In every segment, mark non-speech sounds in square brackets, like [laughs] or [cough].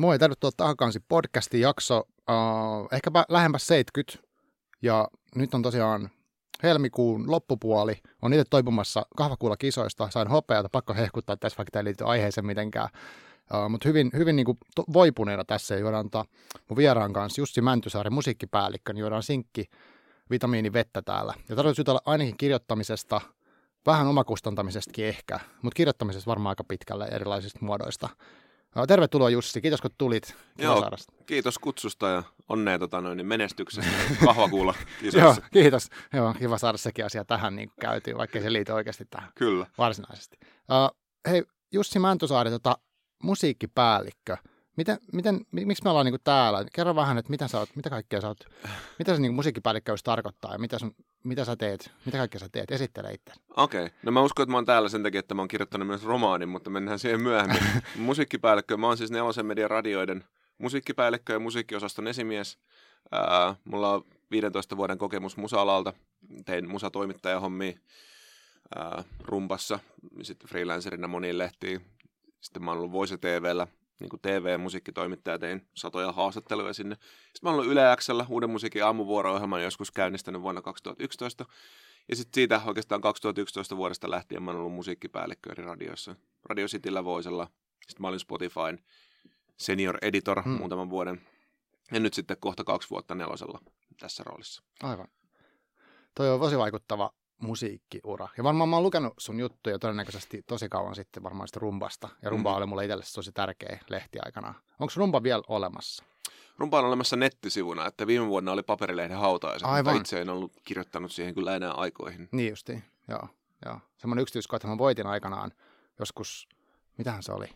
Moi, tervetuloa Tahakansi podcastin jakso, uh, ehkäpä lähempäs 70. Ja nyt on tosiaan helmikuun loppupuoli. On itse toipumassa kahvakuulla kisoista. Sain hopeata, pakko hehkuttaa tässä, vaikka tämä ei liity aiheeseen mitenkään. Uh, Mutta hyvin, hyvin niin kuin to- voipuneena tässä juodaan ta, mun vieraan kanssa Jussi Mäntysaari, musiikkipäällikkö, niin juodaan sinkki vitamiinivettä täällä. Ja tarkoitus jutella ainakin kirjoittamisesta, vähän omakustantamisestakin ehkä, mutta kirjoittamisesta varmaan aika pitkälle erilaisista muodoista. Tervetuloa Jussi, kiitos kun tulit Joo, kiitos kutsusta ja onnea tota, noin, niin menestyksestä kahvakuulla [laughs] Joo, kiitos. Joo, kiva saada sekin asia tähän niin käytiin, vaikka se liity oikeasti tähän Kyllä. varsinaisesti. Uh, hei, Jussi Mäntysaari, tota, musiikkipäällikkö. Miten, miten, mi- miksi me ollaan niin täällä? Kerro vähän, että mitä, sä oot, mitä kaikkea sä oot, mitä se niin musiikkipäällikköys tarkoittaa ja mitä, sun, mitä sä teet, mitä kaikkea sä teet? Esittele itse. Okei. Okay. No mä uskon, että mä oon täällä sen takia, että mä oon kirjoittanut myös romaanin, mutta mennään siihen myöhemmin. [laughs] musiikkipäällikkö. Mä oon siis Nelosen median radioiden musiikkipäällikkö ja musiikkiosaston esimies. Ää, mulla on 15 vuoden kokemus musa-alalta. Tein musatoimittajahommia ää, rumpassa, sitten freelancerina moniin lehtiin. Sitten mä oon ollut Voice TVllä niin kuin TV-musiikkitoimittaja, tein satoja haastatteluja sinne. Sitten mä ollut Yle Xllä, uuden musiikin aamuvuoro-ohjelman joskus käynnistänyt vuonna 2011. Ja sitten siitä oikeastaan 2011 vuodesta lähtien mä oon ollut musiikkipäällikkö eri radioissa. Radio Cityllä Voisella. Sitten mä olin Spotifyn senior editor hmm. muutaman vuoden. Ja nyt sitten kohta kaksi vuotta nelosella tässä roolissa. Aivan. Toi on tosi vaikuttava musiikkiura. Ja varmaan mä oon lukenut sun juttuja todennäköisesti tosi kauan sitten varmaan sitä rumbasta. Ja rumba Mhm. oli mulle itselle tosi tärkeä lehti aikanaan. Onko rumba vielä olemassa? Rumpa on olemassa nettisivuna, että viime vuonna oli paperilehden hautaiset, Aivan. mutta itse en ollut kirjoittanut siihen kyllä enää aikoihin. Niin justiin, joo. joo. Semmoinen yksityiskohta, mä voitin aikanaan joskus, mitähän se oli?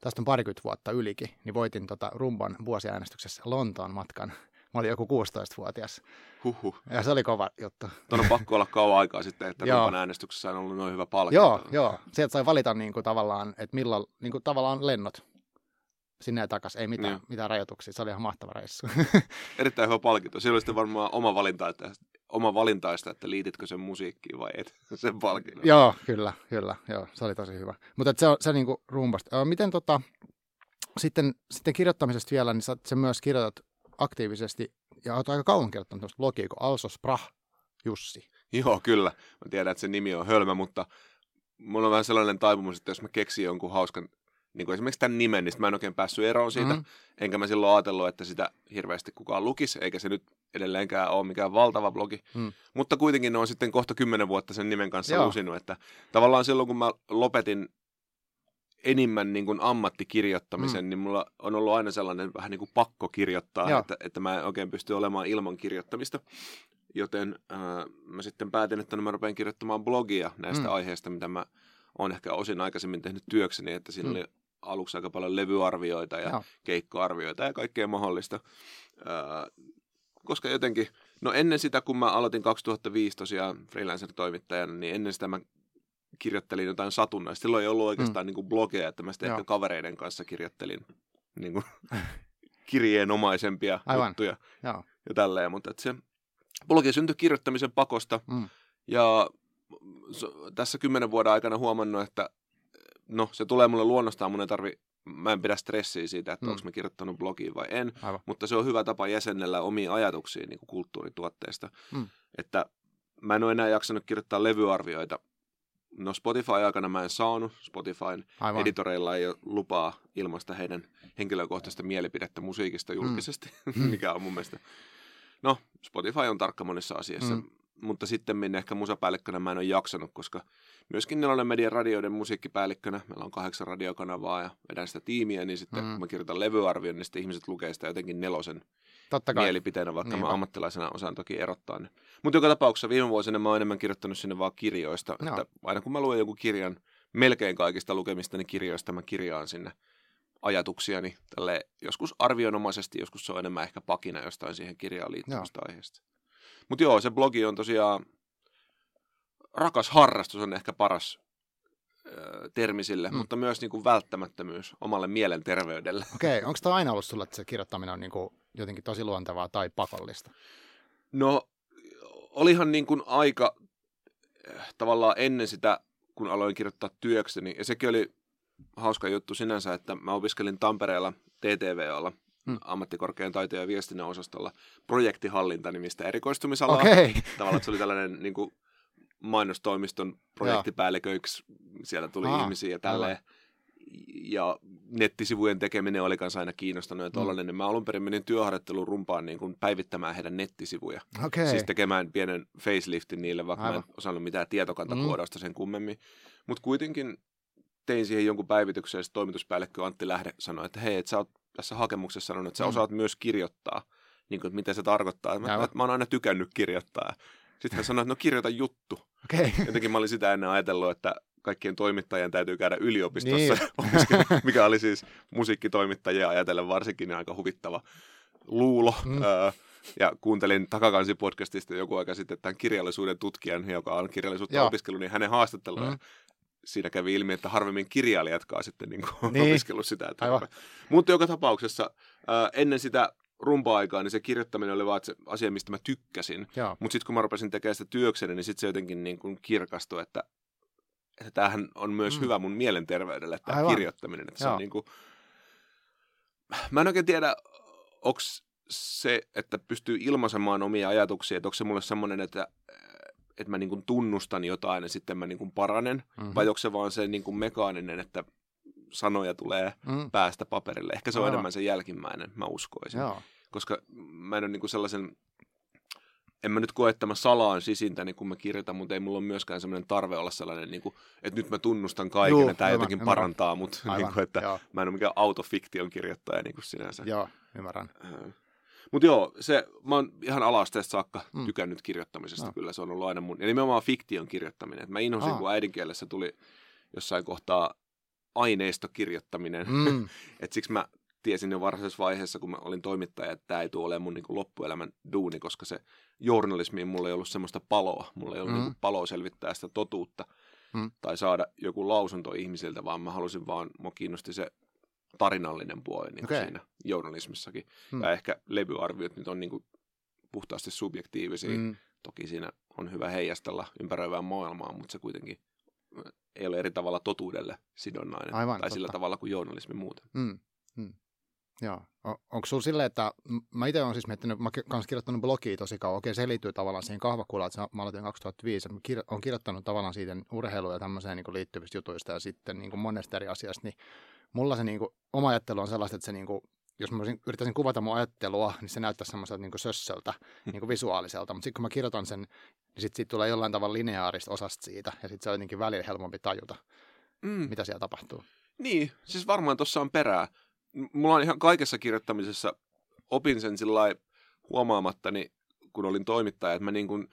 Tästä on parikymmentä vuotta ylikin, niin voitin tota rumban vuosiäänestyksessä Lontoon matkan. Mä olin joku 16-vuotias. Huhhuh. Ja se oli kova juttu. Tuon on pakko olla kauan aikaa sitten, että Joo. rumpan äänestyksessä on ollut noin hyvä palkinto. Joo, joo. Sieltä sai valita niin kuin tavallaan, että milloin, niin kuin tavallaan lennot sinne ja takaisin. Ei mitään, Joo. mitään rajoituksia. Se oli ihan mahtava reissu. [laughs] Erittäin hyvä palkinto. Siellä oli sitten varmaan oma, valinta, että, oma valintaista, että liititkö sen musiikkiin vai et [laughs] sen palkinnon. joo, kyllä, kyllä. Joo, se oli tosi hyvä. Mutta se on se niin kuin rumbasta. Ö, Miten tota, sitten, sitten kirjoittamisesta vielä, niin sä, sä myös kirjoitat aktiivisesti ja olet aika kauan kirjoittanut tämmöistä blogia kuin Also Sprach Jussi. Joo, kyllä. Mä tiedän, että se nimi on hölmö, mutta mulla on vähän sellainen taipumus, että jos mä keksin jonkun hauskan, niin kuin esimerkiksi tämän nimen, niin mä en oikein päässyt eroon siitä. Mhm. Mm-hmm. Enkä mä silloin ajatellut, että sitä hirveästi kukaan lukisi, eikä se nyt edelleenkään ole mikään valtava blogi. Mm. Mutta kuitenkin ne on sitten kohta kymmenen vuotta sen nimen kanssa Joo. lusinut, että tavallaan silloin kun mä lopetin enimmän niin kuin ammattikirjoittamisen, Mm. niin mulla on ollut aina sellainen vähän niin kuin pakko kirjoittaa, Joo. että, että mä en oikein pysty olemaan ilman kirjoittamista. Joten äh, mä sitten päätin, että no mä rupean kirjoittamaan blogia näistä Mm. aiheista, mitä mä oon ehkä osin aikaisemmin tehnyt työkseni, että siinä mm. oli aluksi aika paljon levyarvioita ja Joo. keikkoarvioita ja kaikkea mahdollista. Äh, koska jotenkin, no ennen sitä, kun mä aloitin 2005 tosiaan freelancer-toimittajana, niin ennen sitä mä kirjoittelin jotain satunnaista. Silloin ei ollut oikeastaan mm. niin kuin blogeja, että mä sitten Joo. ehkä kavereiden kanssa kirjoittelin niin kuin [laughs] kirjeenomaisempia Aivan. juttuja Joo. ja tälleen, mutta että se blogi syntyi kirjoittamisen pakosta Mm. ja tässä kymmenen vuoden aikana huomannut, että no se tulee mulle luonnostaan, mun ei tarvi, mä en pidä stressiä siitä, että Mm. onko mä kirjoittanut blogiin vai en, Aivan. mutta se on hyvä tapa jäsennellä omia ajatuksia niin kuin kulttuurituotteesta. Mm. Että mä en ole enää jaksanut kirjoittaa levyarvioita. No Spotify-aikana mä en saanut. Spotifyn Aivan. editoreilla ei ole lupaa ilmaista heidän henkilökohtaista mielipidettä musiikista julkisesti, [laughs] Mm. mikä on mun mielestä... No, Spotify on tarkka monessa asiassa, Mm. mm. mutta sitten minne ehkä musapäällikkönä mä en ole jaksanut, koska myöskin Nelonen Median radioiden musiikkipäällikkönä, meillä on kahdeksan radiokanavaa ja vedän sitä tiimiä, niin sitten Mm. mm. kun mä kirjoitan levyarvion, niin sitten ihmiset lukee sitä jotenkin nelosen Totta kai. mielipiteenä, vaikka Niinpä. mä ammattilaisena osaan toki erottaa ne. Mutta joka tapauksessa viime vuosina mä oon enemmän kirjoittanut sinne vaan kirjoista. Joo. Että aina kun mä luen jonkun kirjan, melkein kaikista lukemistani kirjoista mä kirjaan sinne ajatuksiani tälle joskus arvionomaisesti, joskus se on enemmän ehkä pakina jostain siihen kirjaan liittyvästä aiheesta. Mutta joo, se blogi on tosiaan rakas harrastus on ehkä paras ö, termi sille, Mm. mutta myös niin kuin välttämättömyys omalle mielenterveydelle. Okei, onko tämä aina ollut sulla, että se kirjoittaminen on niin kuin jotenkin tosi luontevaa tai pakollista? No, olihan niin kuin aika äh, tavallaan ennen sitä, kun aloin kirjoittaa työkseni, ja sekin oli hauska juttu sinänsä, että mä opiskelin Tampereella TTVlla, Hmm. ammattikorkean taiteen ja viestinnän osastolla, projektihallinta-nimistä erikoistumisalaa. Okei. Okay. [laughs] Tavallaan, se oli tällainen niin kuin, mainostoimiston projektipäälliköiksi. Siellä tuli Aa, ihmisiä ja tälleen. Ja nettisivujen tekeminen oli kanssa aina kiinnostanut ja Mm. tollainen. Niin mä alun perin menin työharjoitteluun rumpaan niin kuin päivittämään heidän nettisivuja. Okei. Siis tekemään pienen faceliftin niille, vaikka Aivan. mä en osannut mitään tietokantakoodausta sen kummemmin. Mutta kuitenkin tein siihen jonkun päivityksen ja toimituspäällikkö Antti Lähde sanoi, että hei, että sä oot tässä hakemuksessa sanonut, että sä Mm. osaat myös kirjoittaa. Niin kuin, että mitä se tarkoittaa. Mä, että mä oon aina tykännyt kirjoittaa. Sitten hän sanoi, että no kirjoita juttu. Okei. Jotenkin mä olin sitä ennen ajatellut, että kaikkien toimittajien täytyy käydä yliopistossa Niin. [laughs] mikä oli siis musiikkitoimittajia ajatellen varsinkin aika huvittava luulo. Mm. Öö, ja kuuntelin Takakansi-podcastista joku aika sitten tämän kirjallisuuden tutkijan, joka on kirjallisuutta Joo. opiskellut, niin hänen haastattelua. Mm. Siinä kävi ilmi, että harvemmin kirjailijatkaan sitten niin kuin [laughs] Niin. opiskellut sitä. Mutta joka tapauksessa ennen sitä rumpa-aikaa, niin se kirjoittaminen oli vaan se asia, mistä mä tykkäsin. Mutta sitten kun mä rupesin tekemään sitä työkseni, niin sitten se jotenkin niin kuin kirkastui, että tämähän on myös Mm. hyvä mun mielenterveydelle, tämä Aivan. kirjoittaminen. Että se on niin kuin... Mä en oikein tiedä, onko se, että pystyy ilmaisemaan omia ajatuksia, että onko se mulle semmoinen, että, että mä niin kuin tunnustan jotain ja sitten mä niin kuin paranen, Mm-hmm. vai onko se vaan se niin kuin mekaaninen, että sanoja tulee Mm. päästä paperille. Ehkä se on Aivan. enemmän se jälkimmäinen, mä uskoisin Joo. koska mä en ole niinku sellaisen, en mä nyt koe, että mä salaan sisintäni, kun mä kirjoitan, mutta ei mulla ole myöskään sellainen tarve olla sellainen, niinku, että nyt mä tunnustan kaiken Juu, ja tämä jotenkin ymmärrän. parantaa mut. [laughs] Aivan. Niinku, että Joo. mä en ole mikään autofiktion kirjoittaja niinku sinänsä. Joo, ymmärrän. Mutta joo, se, mä oon ihan alasteesta saakka Mm. tykännyt kirjoittamisesta Joo. kyllä. Se on ollut aina mun, ja nimenomaan fiktion kirjoittaminen. Et mä inhosin, Aa. kun äidinkielessä tuli jossain kohtaa aineistokirjoittaminen. Mm. [laughs] Et siksi mä tiesin jo varhaisessa vaiheessa, kun mä olin toimittaja, että tämä ei tule olemaan mun niin loppuelämän duuni, koska se journalismiin mulla ei ollut semmoista paloa. Mulla ei ollut Mm. niin paloa selvittää sitä totuutta Mm. tai saada joku lausunto ihmisiltä, vaan mä halusin vaan, mua kiinnosti se tarinallinen puoli niin okay. siinä journalismissakin. Mm. Ja ehkä levyarviot nyt on niin kuin puhtaasti subjektiivisia. Mm. Toki siinä on hyvä heijastella ympäröivää maailmaa, mutta se kuitenkin äh, ei ole eri tavalla totuudelle sidonnainen. Aivan, tai sillä totta. tavalla kuin journalismi muuten. Mm. Mm. Joo. Onko sulla silleen, että mä itse olen siis miettinyt, mä oon kanssa kirjoittanut blogia tosi kauan, okei se liittyy tavallaan siihen kahvakulaan, että mä aloitin 2005, ja mä kir- olen kirjoittanut tavallaan siitä urheiluun ja tämmöiseen niin liittyvistä jutuista ja sitten niin kuin monesta eri asiasta, niin mulla se niin kuin, oma ajattelu on sellaista, että se niin kuin, jos mä yrittäisin kuvata mun ajattelua, niin se näyttää semmoiselta niin kuin sössöltä, niin kuin visuaaliselta, mutta sitten kun mä kirjoitan sen, niin sitten siitä tulee jollain tavalla lineaarista osasta siitä, ja sitten se on jotenkin välillä helpompi tajuta, Mm. mitä siellä tapahtuu. Niin, siis varmaan tuossa on perää. Mulla on ihan kaikessa kirjoittamisessa, opin sen sillä huomaamattani, kun olin toimittaja, että mä niin kuin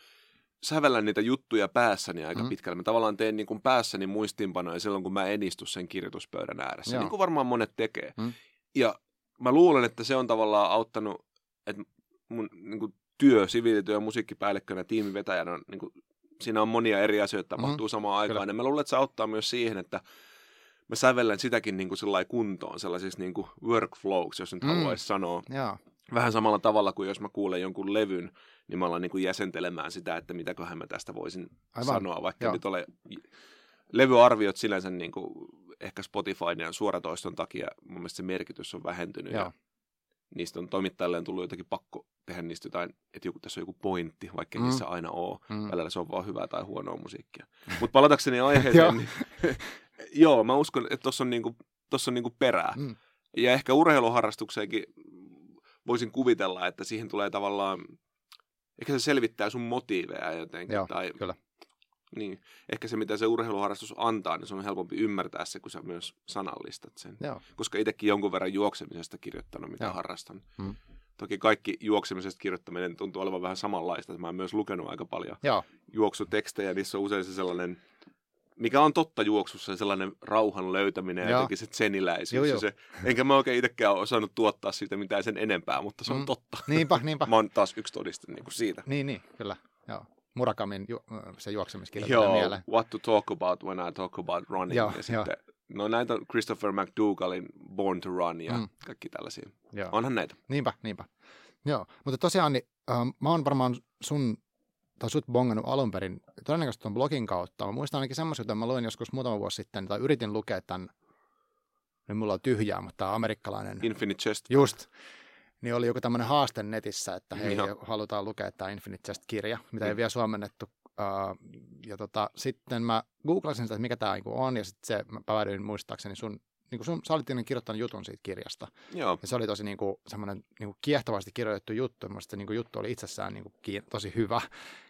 sävellän niitä juttuja päässäni aika Mm. pitkälle. Mä tavallaan teen niin kuin päässäni muistiinpanoja silloin, kun mä en istu sen kirjoituspöydän ääressä, Joo. niin kuin varmaan monet tekee. Mm. Ja mä luulen, että se on tavallaan auttanut, että mun niin kuin työ, siviilityö ja musiikkipäällikkönä, tiimivetäjänä, on, niin kuin, siinä on monia eri asioita tapahtuu mm. samaan Kyllä. aikaan. Ja mä luulen, että se auttaa myös siihen, että mä sävellän sitäkin niin kuin sellainen kuntoon, sellaisiksi niin kuin workflows, jos nyt Mm. haluaisi sanoa. Joo, Vähän samalla tavalla kuin jos mä kuulen jonkun levyn, niin mä alan niin kuin jäsentelemään sitä, että mitäköhän mä tästä voisin Aivan. Sanoa, vaikka Joo. nyt ole levyarviot sinänsä niin kuin ehkä Spotifyn ja suoratoiston takia mun mielestä se merkitys on vähentynyt Joo. ja niistä on toimittajille tullut jotenkin pakko tehdä niistä jotain, että joku, tässä on joku pointti, vaikka mm. niissä aina ole. mm. Välillä se on vaan hyvää tai huonoa musiikkia. Mutta palatakseni aiheeseen, niin, [laughs] joo, mä uskon, että tuossa on, niinku, tossa on niinku perää. Mm. Ja ehkä urheiluharrastukseenkin voisin kuvitella, että siihen tulee tavallaan, ehkä se selvittää sun motiiveja jotenkin. Joo, tai, kyllä. Niin, ehkä se mitä se urheiluharrastus antaa, niin se on helpompi ymmärtää se, kun sä myös sanallistat sen. Joo. Koska itsekin jonkun verran juoksemisesta kirjoittanut, mitä Joo. harrastan. Mm. Toki kaikki juoksemisesta kirjoittaminen tuntuu olevan vähän samanlaista. Mä oon myös lukenut aika paljon Joo, juoksutekstejä, niissä on usein se sellainen, mikä on totta juoksussa, sellainen rauhan löytäminen ja jotenkin se tseniläisyys. Joo, joo. Se, enkä mä oikein itsekään ole osannut tuottaa siitä mitään sen enempää, mutta se on Mm. totta. niinpä, niinpä. Mä oon taas yksi todiste niin kuin siitä. Niin, niin, kyllä. Joo. Murakamin ju- se juoksemiskirja Joo, mieleen. what to talk about when I talk about running. Joo, ja sitten, no näitä on Christopher McDougallin Born to Run ja Mm. kaikki tällaisia. Joo. Onhan näitä. Niinpä, niinpä. Joo, mutta tosiaan niin, ähm, mä oon varmaan sun tai sut bongannut alun perin, todennäköisesti tuon blogin kautta. Mä muistan ainakin semmoisen, että mä luin joskus muutama vuosi sitten, tai yritin lukea tämän niin mulla on tyhjää, mutta tämä amerikkalainen, Infinite Chest. just, niin oli joku tämmöinen haaste netissä, että hei, Joo. halutaan lukea tämä Infinite Chest-kirja, mitä ei Mm. vielä suomennettu. Uh, ja tota, sitten mä googlasin sitä, että mikä tämä niinku on, ja sitten se, mä päädyin muistaakseni sun, niinku sun, sä olit niin kirjoittanut jutun siitä kirjasta. Joo. Ja se oli tosi niinku, semmoinen niinku kiehtovasti kirjoitettu juttu. ja Mielestäni se niinku, juttu oli itsessään niinku, kiin- tosi hyvä.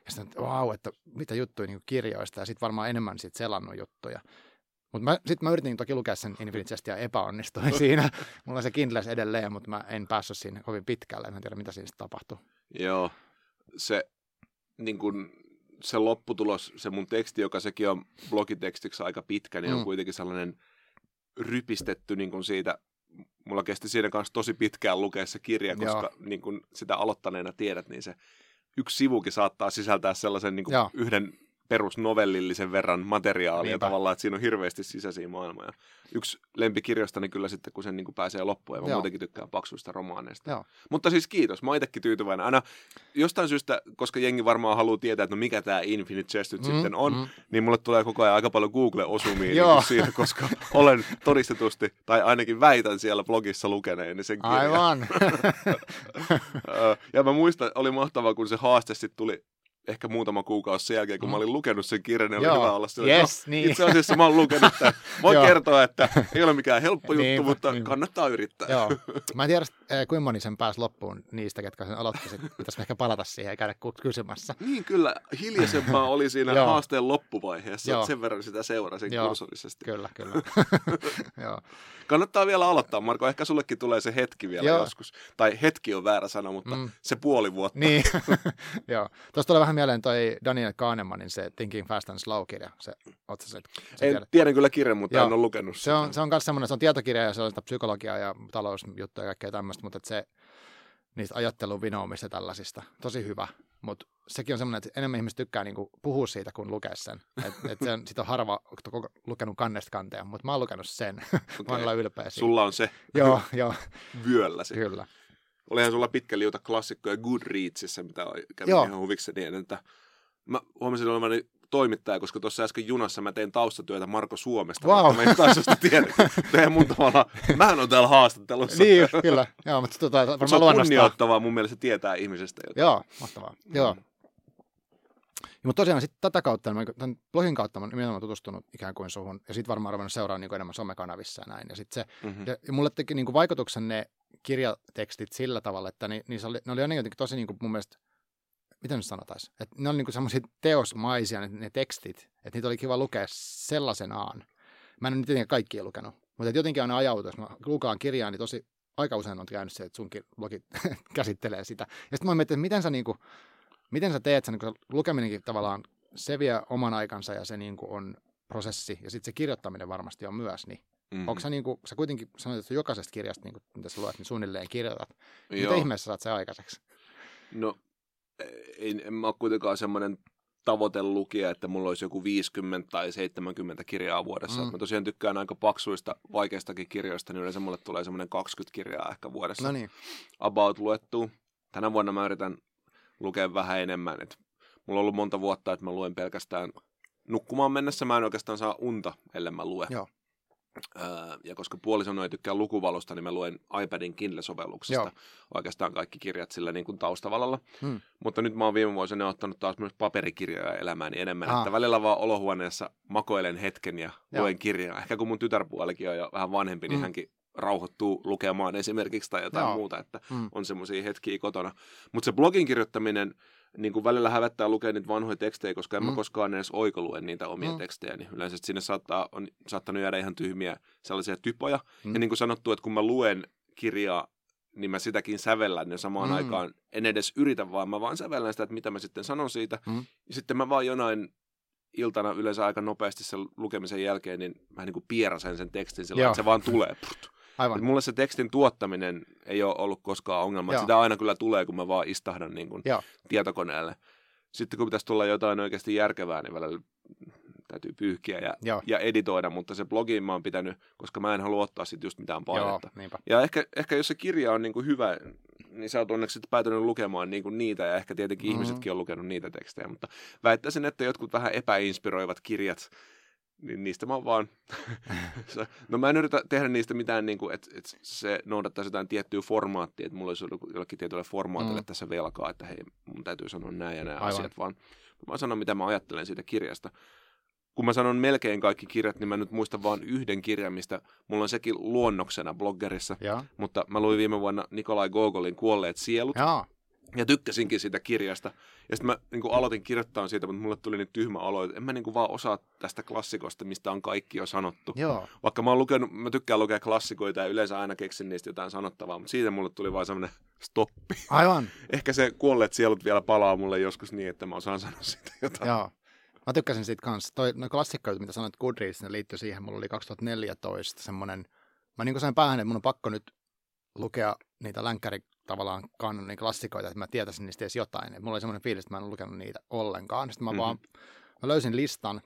Ja sitten, että vau, että mitä juttuja niinku, kirjoista. Ja sitten varmaan enemmän sit selannut juttuja. Mutta sitten mä yritin toki lukea sen Infinite ja epäonnistuin [laughs] siinä. Mulla on se Kindles edelleen, mutta mä en päässyt siinä kovin pitkälle. Mä en tiedä, mitä siinä tapahtui. Joo. Se, niin kun, se lopputulos, se mun teksti, joka sekin on blogitekstiksi aika pitkä, niin. Mm. on kuitenkin sellainen rypistetty niin kun siitä, mulla kesti siinä kanssa tosi pitkään lukea se kirja, koska niin kun sitä aloittaneena tiedät, niin se yksi sivukin saattaa sisältää sellaisen niin Joo. yhden perusnovellillisen verran materiaalia Niinpä. tavallaan, että siinä on hirveästi sisäisiä maailmoja. Yksi lempikirjastani kyllä sitten, kun sen niin kuin pääsee loppuun, ja mä Joo. muutenkin tykkään paksuista romaaneista. Joo. Mutta siis kiitos, mä itsekin tyytyväinen. Aina jostain syystä, koska jengi varmaan haluaa tietää, että no mikä tämä Infinite Chest nyt mm, sitten on, mm. niin mulle tulee koko ajan aika paljon Google-osumia niin siinä, koska [laughs] olen todistetusti, tai ainakin väitän siellä blogissa lukeneeni sen kirjan. Aivan. [laughs] Ja mä muistan, oli mahtavaa, kun se haaste sitten tuli ehkä muutama kuukausi sen jälkeen, kun mä olin lukenut sen kirjan, niin oli Mm. Joo. hyvä olla sillä, Yes, no, niin. itse asiassa mä oon lukenut tämän. [laughs] Voin kertoa, että ei ole mikään helppo [laughs] juttu, Niinpä, mutta niinpä. kannattaa yrittää. Joo. [laughs] Mä en tiedä, eh, kuinka moni sen pääsi loppuun niistä, ketkä sen aloitti. Sit Pitäisi ehkä palata siihen ja käydä kysymässä. Niin kyllä, hiljaisempaa oli siinä haasteen loppuvaiheessa. Joo. Sen verran sitä seurasin Joo. kursorisesti. Kyllä, kyllä. Joo. Kannattaa vielä aloittaa, Marko. Ehkä sullekin tulee se hetki vielä Joo. joskus. Tai hetki on väärä sana, mutta Mm. se puoli vuotta. Niin, joo. Tuosta tulee vähän mieleen toi Daniel Kahnemanin se Thinking Fast and Slow-kirja. Se, sä, se, En, tiedän kyllä kirjan, mutta Joo. en ole lukenut se sitä. on, se on myös semmoinen, se on tietokirja ja se sitä psykologiaa ja talousjuttuja ja kaikkea tämmöistä, mutta se niistä ajattelun vinoumista ja tällaisista. Tosi hyvä, mutta sekin on semmoinen, että enemmän ihmiset tykkää niinku puhua siitä kuin lukea sen. Et, [laughs] et sen, sit on harva koko- lukenut kannesta kanteen, mutta mä oon lukenut sen. [laughs] mä Okei. oon ylpeä siitä. Sulla on se Joo, joo, vyölläsi. kyllä. Olihan sulla pitkä liuta klassikkoja Goodreadsissa, mitä kävin Joo. ihan huvikseni. ennen, Että mä huomasin olevani toimittaja, koska tuossa äsken junassa mä tein taustatyötä Marko Suomesta. Wow. mutta Mä en taas sitä tiedä. [laughs] Mun tavallaan, mähän on täällä haastattelussa. Niin, kyllä. Joo, mutta tota, Mut se varmaan on kunnioittavaa mun mielestä tietää ihmisestä jotain. Joo, mahtavaa. Mm. Joo. Ja, mutta tosiaan sitten tätä kautta, mä, tämän blogin kautta mä olen nimenomaan tutustunut ikään kuin suhun, ja sitten varmaan ruvennut seuraamaan niin enemmän somekanavissa ja näin. Ja sitten se, Mm-hmm. ja, ja mulle teki niin kuin vaikutuksen ne kirjatekstit sillä tavalla, että ni, niissä oli, ne oli jotenkin tosi niin kuin mun mielestä, miten nyt sanotaisiin, että ne oli niin semmoisia teosmaisia ne, ne tekstit, että niitä oli kiva lukea sellaisenaan. Mä en ole tietenkään kaikkia lukenut, mutta jotenkin aina ajautu, jos mä lukaan kirjaa, niin tosi aika usein on käynyt se, että sunkin blogi [laughs] käsittelee sitä. Ja sitten mä mietin, että miten sä, niin kuin, miten sä teet sen, kun se lukeminenkin tavallaan, se vie oman aikansa ja se niin kuin on prosessi, ja sitten se kirjoittaminen varmasti on myös, niin Mm-hmm. Onko sä, niinku, sä kuitenkin sanoit, että jokaisesta kirjasta, niinku, mitä sä luet, niin suunnilleen kirjoitat. Mitä Joo. ihmeessä saat se aikaiseksi? No, en, en mä ole kuitenkaan semmoinen tavoitelukija, että mulla olisi joku 50 tai 70 kirjaa vuodessa. Mm. Mä tosiaan tykkään aika paksuista, vaikeistakin kirjoista, niin yleensä mulle tulee semmoinen 20 kirjaa ehkä vuodessa No niin, about luettua. Tänä vuonna mä yritän lukea vähän enemmän. Et mulla on ollut monta vuotta, että mä luen pelkästään nukkumaan mennessä. Mä en oikeastaan saa unta, ellei mä lue. Joo. Öö, ja koska puolisoni ei tykkää lukuvalosta, niin mä luen iPadin Kindle-sovelluksesta Joo. oikeastaan kaikki kirjat sillä niin kuin taustavallalla. Hmm. Mutta nyt mä oon viime vuosina ottanut taas myös paperikirjoja elämääni enemmän, Aha. että välillä vaan olohuoneessa makoilen hetken ja Joo. luen kirjaa. Ehkä kun mun tytärpuolikin on jo vähän vanhempi, niin Hmm. hänkin rauhoittuu lukemaan esimerkiksi tai jotain Joo. muuta, että mm. on semmoisia hetkiä kotona. Mutta se blogin kirjoittaminen, niin kuin välillä hävettää lukea niitä vanhoja tekstejä, koska en mm. mä koskaan edes oikolue niitä omia Mm. tekstejä. Niin yleensä sinne saattaa, on saattanut jäädä ihan tyhmiä sellaisia typoja. Mm. Ja niin kuin sanottu, että kun mä luen kirjaa, niin mä sitäkin sävellän ja samaan Mm. aikaan en edes yritä, vaan mä vaan sävellän sitä, että mitä mä sitten sanon siitä. Mm. Ja sitten mä vaan jonain iltana yleensä aika nopeasti sen lukemisen jälkeen, niin mä niin kuin pierasen sen tekstin sillä, Joo. että se vaan tulee. Put. Aivan. Et mulle se tekstin tuottaminen ei ole ollut koskaan ongelma. Joo. Sitä aina kyllä tulee, kun mä vaan istahdan niin kuin Joo. tietokoneelle. Sitten kun pitäisi tulla jotain oikeasti järkevää, niin välillä täytyy pyyhkiä ja, Joo. ja editoida, mutta se blogiin mä oon pitänyt, koska mä en halua ottaa sit just mitään Joo, painetta. niinpä. Ja ehkä, ehkä jos se kirja on niin kuin hyvä, niin sä oot onneksi päätynyt lukemaan niin kuin niitä, ja ehkä tietenkin Mhm. mm-hmm. ihmisetkin on lukenut niitä tekstejä, mutta väittäisin, että jotkut vähän epäinspiroivat kirjat, niin niistä mä oon vaan... [laughs] no mä en yritä tehdä niistä mitään, niin kuin, että, että se noudattaa jotain tiettyä formaattia, että mulla olisi ollut jollekin tietylle formaatille mm. tässä velkaa, että hei, mun täytyy sanoa näin ja nämä Aivan. asiat, vaan mä sanon, mitä mä ajattelen siitä kirjasta. Kun mä sanon melkein kaikki kirjat, niin mä nyt muistan vain yhden kirjan, mistä mulla on sekin luonnoksena bloggerissa. Ja. Mutta mä luin viime vuonna Nikolai Gogolin Kuolleet sielut. Ja. Ja tykkäsinkin siitä kirjasta. Ja sitten mä niin kuin aloitin kirjoittaa siitä, mutta mulle tuli niin tyhmä olo, että en mä niin kuin vaan osaa tästä klassikosta, mistä on kaikki jo sanottu. Joo. Vaikka mä, oon lukenut, mä tykkään lukea klassikoita ja yleensä aina keksin niistä jotain sanottavaa, mutta siitä mulle tuli vaan semmoinen [laughs] stoppi. Aivan. [laughs] Ehkä se kuolleet sielut vielä palaa mulle joskus niin, että mä osaan sanoa siitä [laughs] jotain. Joo. Mä tykkäsin siitä kanssa. Toi, no klassikkoja, mitä sanoit Goodreads, ne liittyy siihen. Mulla oli 2014 semmoinen, mä niin kuin sain päähän, että mun on pakko nyt lukea niitä länkkäri tavallaan kannonin klassikoita, että mä tietäisin niistä edes jotain. Et mulla oli semmoinen fiilis, että mä en lukenut niitä ollenkaan. Sitten mä mm-hmm. vaan mä löysin listan.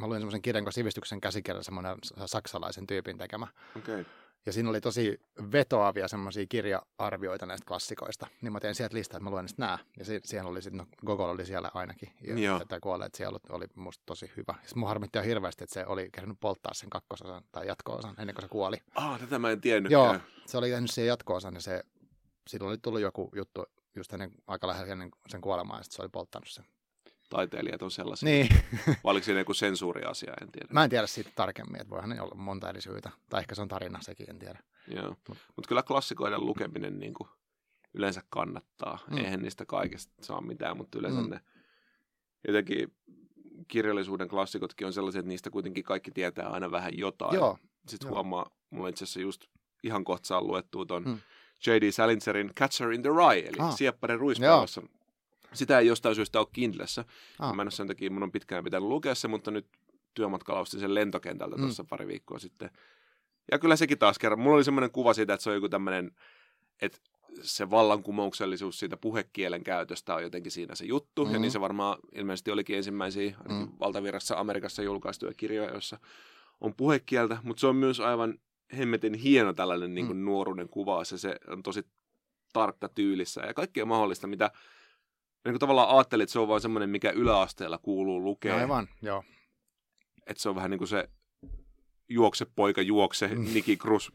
Mä luin semmoisen kirjan kuin Sivistyksen käsikirja, semmoinen saksalaisen tyypin tekemä. Okay. Ja siinä oli tosi vetoavia semmoisia kirja-arvioita näistä klassikoista. Niin mä tein sieltä listaa, että mä luen niistä nää. Ja siihen oli sitten, no Gogol oli siellä ainakin. Ja että kuolleet siellä oli musta tosi hyvä. Sitten mun harmitti hirveästi, että se oli kerännyt polttaa sen kakkososan tai jatko-osan ennen kuin se kuoli. Ah, tätä mä en tiennyt. Joo, se oli tehnyt siihen jatko-osan ja se, silloin oli tullut joku juttu just ennen, aika lähellä ennen sen kuolemaa ja sitten se oli polttanut sen taiteilijat on sellaisia. Niin. [laughs] Vai oliko siinä joku sensuuriasia, en tiedä. Mä en tiedä siitä tarkemmin, että voihan ne olla monta eri syytä. Tai ehkä se on tarina sekin, en tiedä. Joo, mutta Mut kyllä klassikoiden lukeminen niin kuin yleensä kannattaa. Mm. Eihän niistä kaikesta saa mitään, mutta yleensä mm. ne jotenkin kirjallisuuden klassikotkin on sellaisia, että niistä kuitenkin kaikki tietää aina vähän jotain. Joo. Sitten huomaa, mulla itse asiassa just ihan kohta saa luettua ton mm. J.D. Salingerin Catcher in the Rye, eli ah. Sieppari ruispallossa sitä ei jostain syystä ole Kindlessä. Ah. Mä en ole sen takia, mun on pitkään pitänyt lukea se, mutta nyt työmatkalla ostin sen lentokentältä mm. tuossa pari viikkoa sitten. Ja kyllä sekin taas kerran. Mulla oli semmoinen kuva siitä, että se on joku tämmöinen, että se vallankumouksellisuus siitä puhekielen käytöstä on jotenkin siinä se juttu. Mm-hmm. Ja niin se varmaan ilmeisesti olikin ensimmäisiä mm. valtavirrassa Amerikassa julkaistuja kirjoja, joissa on puhekieltä. Mutta se on myös aivan hemmetin hieno tällainen niin kuin mm. nuoruuden kuva. Se, se on tosi tarkka tyylissä ja kaikkea mahdollista, mitä niin kuin tavallaan ajattelin, että se on vain semmoinen, mikä yläasteella kuuluu lukea. Aivan, joo. Että se on vähän niin kuin se juokse poika juokse, mm. Niki Cruz,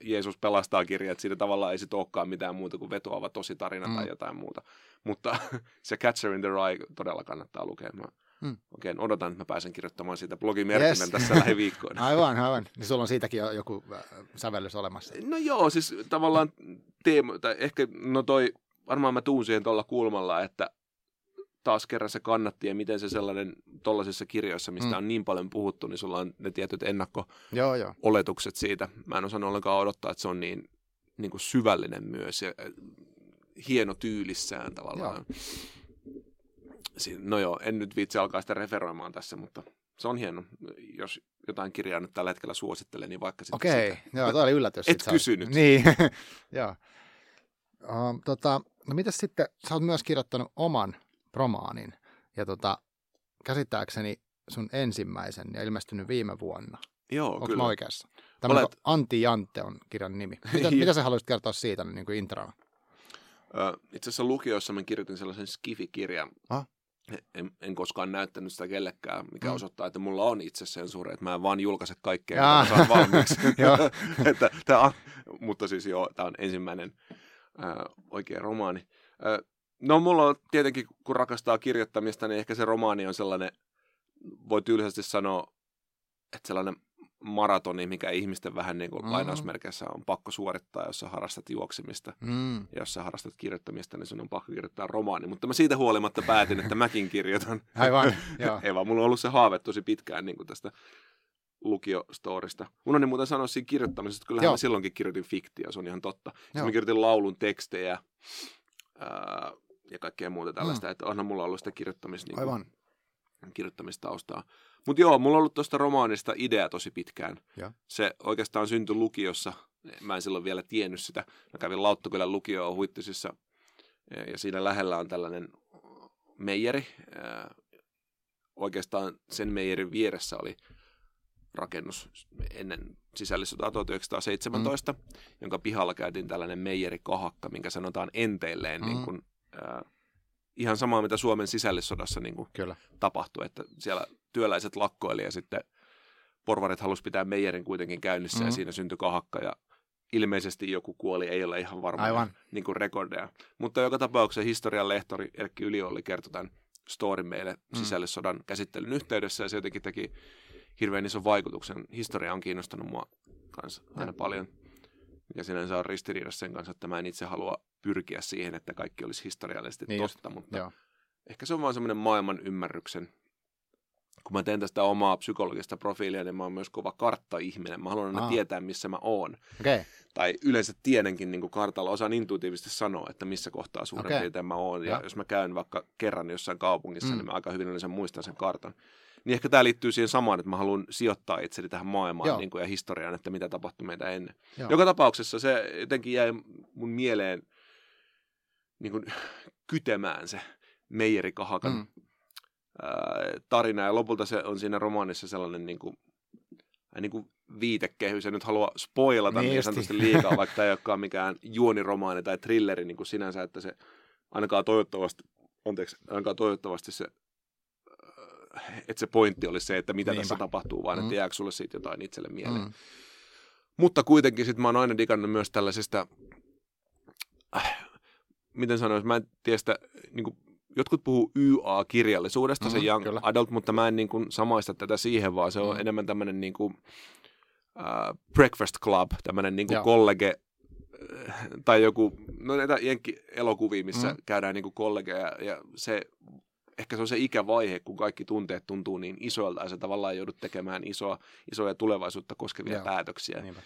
Jeesus pelastaa kirja, että siinä tavallaan ei sit olekaan mitään muuta kuin vetoava tosi tarina mm. tai jotain muuta. Mutta [laughs] se Catcher in the Rye todella kannattaa lukea. Mä mm. oikein odotan, että mä pääsen kirjoittamaan siitä blogimerkinnän yes. tässä lähiviikkoina. [laughs] aivan, aivan. Niin sulla on siitäkin joku äh, sävellys olemassa. No joo, siis tavallaan teema, tai ehkä, no toi, varmaan mä tuun siihen tuolla kulmalla, että taas kerran se kannatti ja miten se sellainen tuollaisissa kirjoissa, mistä mm. on niin paljon puhuttu, niin sulla on ne tietyt ennakko-oletukset siitä. Mä en osannut ollenkaan odottaa, että se on niin, niin kuin syvällinen myös ja äh, hieno tyylissään tavallaan. Joo. No joo, en nyt viitsi alkaa sitä referoimaan tässä, mutta se on hieno. Jos jotain kirjaa nyt tällä hetkellä suosittelen, niin vaikka sitten Okei, sitä. joo, toi oli yllätys. Et kysynyt. Niin, [laughs] joo. Uh, tota, no mitäs sitten, sä oot myös kirjoittanut oman romaanin. Ja tota, käsittääkseni sun ensimmäisen ja ilmestynyt viime vuonna. Joo, Onko kyllä. mä oikeassa? Tämä Olet... Antti Jantte on kirjan nimi. [laughs] Mitä, mitä sä haluaisit kertoa siitä niin kuin introna? itse asiassa lukiossa mä kirjoitin sellaisen Skifi-kirjan. Ah? En, en koskaan näyttänyt sitä kellekään, mikä mm. osoittaa, että mulla on itse sensuuri, että mä en vaan julkaise kaikkea, mitä saan valmiiksi. [laughs] [laughs] että, tää mutta siis joo, tämä on ensimmäinen äh, oikea romaani. Äh, No mulla on tietenkin, kun rakastaa kirjoittamista, niin ehkä se romaani on sellainen, voi tyylisesti sanoa, että sellainen maratoni, mikä ihmisten vähän niin kuin mm. lainausmerkeissä on pakko suorittaa, jos sä harrastat juoksemista. Mm. Ja jos sä harrastat kirjoittamista, niin sun on pakko kirjoittaa romaani. Mutta mä siitä huolimatta päätin, että mäkin kirjoitan. Aivan, [laughs] joo. Ei vaan, mulla on ollut se haave tosi pitkään niin kuin tästä lukiostorista. Mun on muuten sanoa siinä kirjoittamisesta, kyllähän mä silloinkin kirjoitin fiktiä, se on ihan totta. Sitten mä kirjoitin laulun tekstejä, ää, ja kaikkea muuta tällaista, mm. että onhan mulla ollut sitä kirjoittamista, niin kuin, kirjoittamistaustaa. Mutta joo, mulla on ollut tuosta romaanista idea tosi pitkään. Ja. Se oikeastaan syntyi lukiossa. Mä en silloin vielä tiennyt sitä. Mä kävin Lauttakylän lukioon Huittisissa ja siinä lähellä on tällainen meijeri. Oikeastaan sen meijerin vieressä oli rakennus ennen sisällissotaa 1917, mm. jonka pihalla käytiin tällainen meijeri kahakka, minkä sanotaan enteilleen mm. niin kuin äh, ihan samaa, mitä Suomen sisällissodassa niin kuin Kyllä. tapahtui, että siellä työläiset lakkoili ja sitten porvarit halusi pitää Meijerin kuitenkin käynnissä mm. ja siinä syntyi kahakka ja ilmeisesti joku kuoli, ei ole ihan varma Aivan. Niin kuin rekordeja. Mutta joka tapauksessa historian lehtori Erkki Yliolli kertoi tämän storin meille mm. sisällissodan käsittelyn yhteydessä ja se jotenkin teki hirveän ison vaikutuksen. Historia on kiinnostanut mua kanssa aina paljon, mikä sinänsä on ristiriidassa sen kanssa, että mä en itse halua pyrkiä siihen, että kaikki olisi historiallisesti niin totta, just, mutta joo. ehkä se on vaan semmoinen maailman ymmärryksen kun mä teen tästä omaa psykologista profiilia, niin mä oon myös kova kartta-ihminen. Mä haluan aina ah. tietää, missä mä oon. Okay. Tai yleensä tiedänkin niin kuin kartalla, osaan intuitiivisesti sanoa, että missä kohtaa suurin okay. piirtein mä oon. Ja, ja jos mä käyn vaikka kerran jossain kaupungissa, mm. niin mä aika hyvin yleensä muistan sen kartan. Niin ehkä tämä liittyy siihen samaan, että mä haluan sijoittaa itseni tähän maailmaan niin kuin, ja historiaan, että mitä tapahtui meitä ennen. Joo. Joka tapauksessa se jotenkin jäi mun mieleen niin kuin, kytemään se meijerikahakan mm. Tarina. Ja lopulta se on siinä romaanissa sellainen niin kuin, niin kuin viitekehys. En nyt halua spoilata niin, niin sanotusti liikaa, vaikka tämä ei olekaan mikään juoniromaani tai thrilleri niin kuin sinänsä, että se ainakaan toivottavasti, anteeksi, ainakaan toivottavasti se että se pointti olisi se, että mitä Niinpä. tässä tapahtuu, vaan mm. että jääkö sulle siitä jotain itselle mieleen. Mm. Mutta kuitenkin sitten mä oon aina digannut myös tällaisesta, äh, miten sanoisi, mä en tiedä sitä, niin kuin, jotkut puhuu YA-kirjallisuudesta, mm, se young kyllä. adult, mutta mä en niin kuin, samaista tätä siihen, vaan se on mm. enemmän tämmöinen niin kuin, uh, breakfast club, tämmöinen niin kuin kollege, äh, tai joku, no näitä jenkki-elokuvia, missä mm. käydään niin kuin kollegeja, ja, ja se ehkä se on se ikävaihe, kun kaikki tunteet tuntuu niin isoilta ja se tavallaan joudut tekemään isoa, isoja tulevaisuutta koskevia Joo. päätöksiä. Niinpä.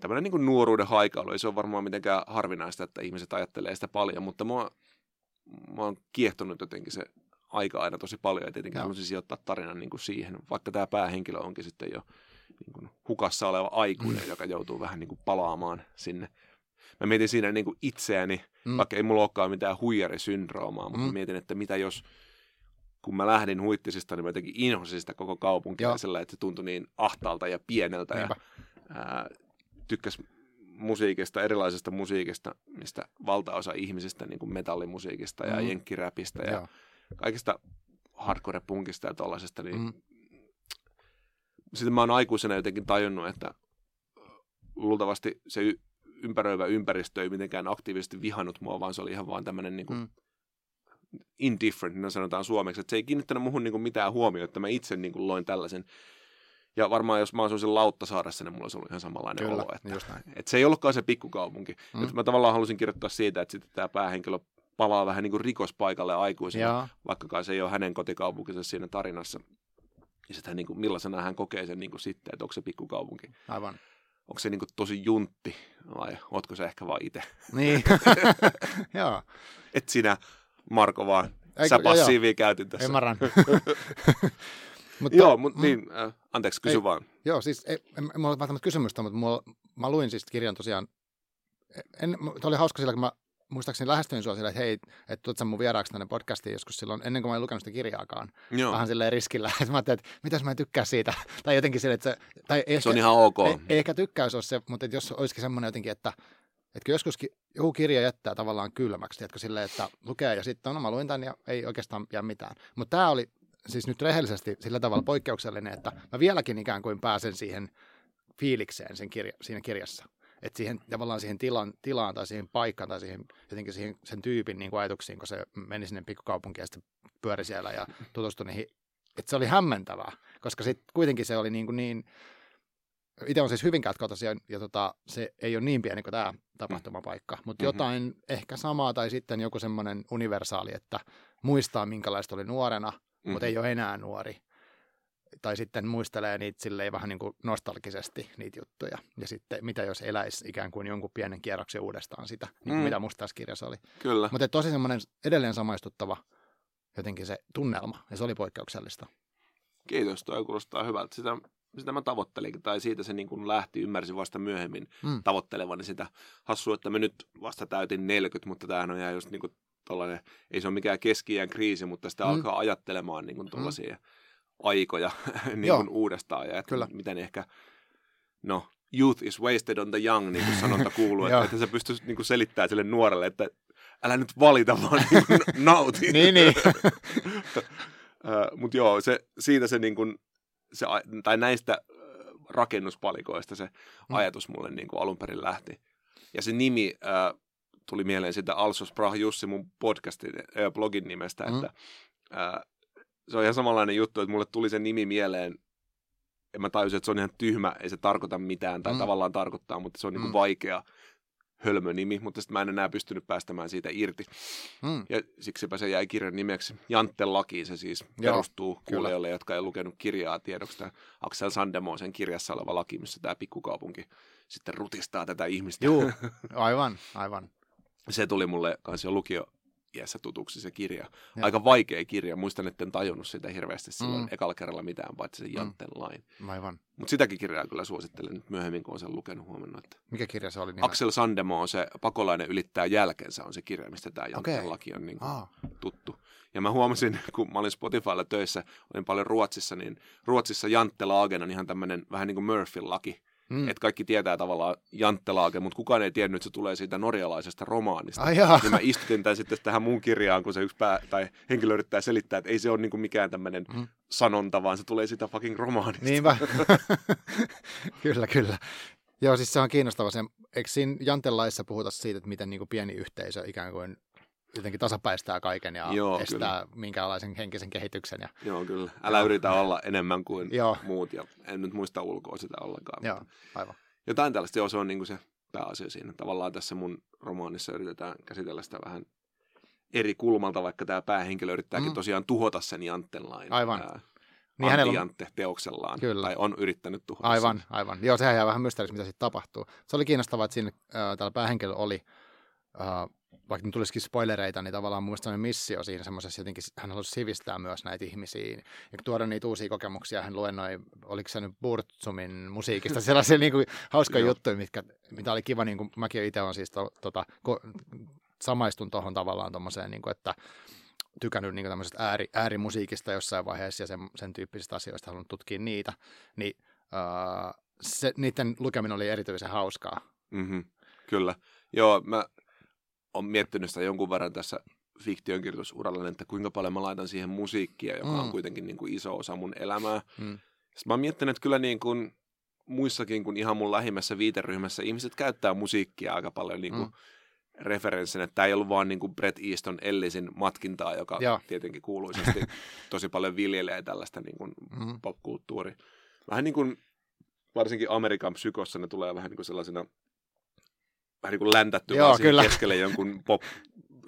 Tämmöinen niin nuoruuden haikailu, ei se ole varmaan mitenkään harvinaista, että ihmiset ajattelee sitä paljon, mutta mua, mua on kiehtonut jotenkin se aika aina tosi paljon ja tietenkin haluaisin sijoittaa tarinan niin kuin siihen, vaikka tämä päähenkilö onkin sitten jo niin kuin hukassa oleva aikuinen, joka joutuu vähän niin kuin palaamaan sinne mä mietin siinä niin kuin itseäni, mm. vaikka ei mulla olekaan mitään huijarisyndroomaa, mutta mm. mietin, että mitä jos kun mä lähdin huittisista, niin mä jotenkin inhosin sitä koko kaupunkia sillä, että se tuntui niin ahtaalta ja pieneltä Niinpä. ja ää, tykkäs musiikista, erilaisesta musiikista, mistä valtaosa ihmisistä, niin kuin metallimusiikista ja mm. jenkkiräpistä ja Joo. kaikista hardcore-punkista ja tollaisesta, niin mm. sitten mä oon aikuisena jotenkin tajunnut, että luultavasti se ympäröivä ympäristö ei mitenkään aktiivisesti vihannut mua, vaan se oli ihan vaan tämmöinen niin kuin mm. indifferent, niin sanotaan suomeksi, että se ei kiinnittänyt muuhun niin kuin mitään huomioon, että mä itse niin kuin loin tällaisen. Ja varmaan jos mä asuisin Lauttasaaressa, niin mulla olisi ollut ihan samanlainen Kyllä, olo. Että, että se ei ollutkaan se pikkukaupunki. Mm. Nyt mä tavallaan halusin kirjoittaa siitä, että sitten tämä päähenkilö palaa vähän niin kuin rikospaikalle aikuisena, vaikkakaan se ei ole hänen kotikaupunkinsa siinä tarinassa. Ja sitten niin kuin, millaisena hän kokee sen niin kuin sitten, että onko se pikkukaupunki. Aivan onko se niin kuin tosi juntti vai ootko se ehkä vaan itse? Niin, [laughs] joo. Et sinä, Marko, vaan Eikö, sä passiivia käytin tässä. Ymmärrän. [laughs] [laughs] mutta, joo, mutta mm, niin, äh, anteeksi, kysy ei, vaan. Joo, siis ei, en, en, mulla välttämättä kysymystä, mutta mulla, mä luin siis kirjan tosiaan, en, oli hauska sillä, kun mä muistaakseni lähestyin sua sillä, että hei, että tuot sä mun vieraaksi tänne podcastiin joskus silloin, ennen kuin mä en lukenut sitä kirjaakaan. Joo. Vähän silleen riskillä. [laughs] Että mä ajattelin, että mitäs mä en tykkää siitä. [laughs] tai jotenkin silleen, että se... Tai ehkä, se on ihan ok. Ei, ei ehkä tykkäys ole se, mutta että jos olisikin semmoinen jotenkin, että että joskus joku kirja jättää tavallaan kylmäksi, tiedätkö, silleen, että lukee ja sitten no mä luin tämän ja ei oikeastaan jää mitään. Mutta tämä oli siis nyt rehellisesti sillä tavalla poikkeuksellinen, että mä vieläkin ikään kuin pääsen siihen fiilikseen sen kirja, siinä kirjassa. Että siihen tavallaan siihen tilan, tilaan tai siihen paikkaan tai siihen, jotenkin siihen, sen tyypin niin kuin ajatuksiin, kun se meni sinne pikkukaupunkiin ja sitten pyöri siellä ja tutustui niihin, että se oli hämmentävää, koska sitten kuitenkin se oli niin, kuin niin itse on siis Hyvinkäältä kotoisin ja, ja tota, se ei ole niin pieni kuin tämä tapahtumapaikka, mutta mm-hmm. jotain ehkä samaa tai sitten joku semmoinen universaali, että muistaa minkälaista oli nuorena, mm-hmm. mutta ei ole enää nuori tai sitten muistelee niitä silleen vähän niin kuin nostalgisesti niitä juttuja. Ja sitten mitä jos eläisi ikään kuin jonkun pienen kierroksen uudestaan sitä, niin kuin mm. mitä musta tässä kirjassa oli. Kyllä. Mutta tosi semmoinen edelleen samaistuttava jotenkin se tunnelma, ja se oli poikkeuksellista. Kiitos, toi kuulostaa hyvältä. Sitä, sitä mä tavoittelin, tai siitä se niin kuin lähti, ymmärsin vasta myöhemmin mm. tavoittelevani sitä. Hassua, että mä nyt vasta täytin 40, mutta tämähän on ihan just niin kuin tollainen, ei se ole mikään keski kriisi, mutta sitä mm. alkaa ajattelemaan niin kuin tuollaisia mm aikoja [laughs] niin kuin uudestaan ja että Kyllä. miten ehkä, no, youth is wasted on the young, niin kuin sanonta kuuluu, [laughs] että, että se pystyisi niin kuin selittämään sille nuorelle, että älä nyt valita, vaan [laughs] niin kuin nauti. niin, niin. Mutta joo, se, siitä se, niin kuin, se, tai näistä rakennuspalikoista se Mm. ajatus mulle niin kuin alun perin lähti. Ja se nimi äh, tuli mieleen sitä Also Sprach Jussi mun podcastin, äh, blogin nimestä, Mm. että äh, se on ihan samanlainen juttu, että mulle tuli se nimi mieleen, ja mä tajusin, että se on ihan tyhmä, ei se tarkoita mitään, tai Mm. tavallaan tarkoittaa, mutta se on niin kuin Mm. vaikea hölmönimi, mutta sitten mä en enää pystynyt päästämään siitä irti. Mm. Ja siksipä se jäi kirjan nimeksi. Jantte Laki se siis Joo, perustuu kyllä. kuulijoille, jotka ei lukenut kirjaa tiedoksi. Tämä Axel Sandemo sen kirjassa oleva laki, missä tämä pikkukaupunki sitten rutistaa tätä ihmistä. Juu, [laughs] aivan, aivan. Se tuli mulle kanssa jo lukio iässä tutuksi se kirja. Joo. Aika vaikea kirja. Muistan, että en tajunnut sitä hirveästi silloin Mm. ekalla kerralla mitään, paitsi sen Jantten lain. Aivan. Mutta sitäkin kirjaa kyllä suosittelen nyt myöhemmin, kun olen sen lukenut huomannut. Että Mikä kirja se oli? Nimeltä? Axel Sandemo on se Pakolainen ylittää jälkensä on se kirja, mistä tämä Jantten Okei. laki on niin kuin Aa, tuttu. Ja mä huomasin, [laughs] kun mä olin Spotifylla töissä, olin paljon Ruotsissa, niin Ruotsissa Janttelaagen on ihan tämmöinen vähän niin kuin Murphyn laki. Mm. Että kaikki tietää tavallaan Janttelaagen, mutta kukaan ei tiennyt, että se tulee siitä norjalaisesta romaanista. Ai jaa. Niin mä istutin tämän sitten tähän mun kirjaan, kun se yksi pää, tai henkilö yrittää selittää, että ei se ole niin kuin mikään tämmöinen Mm. mm. sanonta, vaan se tulee siitä fucking romaanista. Niinpä. [laughs] kyllä, kyllä. Joo, siis se on kiinnostava. Se, eikö siinä Jantelaissa puhuta siitä, että miten niin kuin pieni yhteisö ikään kuin jotenkin tasapäistää kaiken ja Joo, estää minkäänlaisen henkisen kehityksen. Ja, Joo, kyllä. Älä yritä olla enemmän kuin Joo. muut, ja en nyt muista ulkoa sitä ollenkaan. joo, mutta- aivan. jotain tällaista, joo, se on niin kuin se pääasia siinä. Tavallaan tässä mun romaanissa yritetään käsitellä sitä vähän eri kulmalta, vaikka tämä päähenkilö yrittääkin Mm. tosiaan tuhota sen Janttenlain. Aivan. Ää, Niin hänellä on, teoksellaan. Kyllä. Tai on yrittänyt tuhota aivan, sen. aivan. Joo, sehän jää vähän mysteeriksi, mitä sitten tapahtuu. Se oli kiinnostavaa, että siinä äh, tällä päähenkilöllä oli, äh, vaikka tulisikin spoilereita, niin tavallaan mun mielestä missio siinä semmoisessa jotenkin, hän halusi sivistää myös näitä ihmisiä ja tuoda niitä uusia kokemuksia. Hän luennoi, oliko se nyt Burtsumin musiikista, [laughs] sellaisia niin kuin, hauskoja juttuja, mitkä, mitä oli kiva, niin kuin mäkin itse olen siis to, tota, ko, samaistun tuohon tavallaan tuommoiseen, niin kuin, että tykännyt niin tämmöisestä ääri, äärimusiikista jossain vaiheessa ja sen, sen tyyppisistä asioista halunnut tutkia niitä, niin uh, se, niiden lukeminen oli erityisen hauskaa. Mm-hmm. Kyllä. Joo, mä oon miettinyt sitä jonkun verran tässä fiktionkirjoitusuralla, että kuinka paljon mä laitan siihen musiikkia, joka Mm. on kuitenkin niin kuin iso osa mun elämää. Mm. Sitten mä oon miettinyt, että kyllä niin kuin muissakin kuin ihan mun lähimmässä viiteryhmässä ihmiset käyttää musiikkia aika paljon niin kuin Mm. referenssinä. Tämä ei ollut vaan niin kuin Brett Easton Ellisin matkintaa, joka. Joo. tietenkin kuuluisesti [laughs] tosi paljon viljelee tällaista niin kuin Mm. popkulttuuri. Vähän niin kuin varsinkin Amerikan psykossa ne tulee vähän niin kuin sellaisena vähän niin kuin läntätty Joo, vaan kyllä. keskelle jonkun pop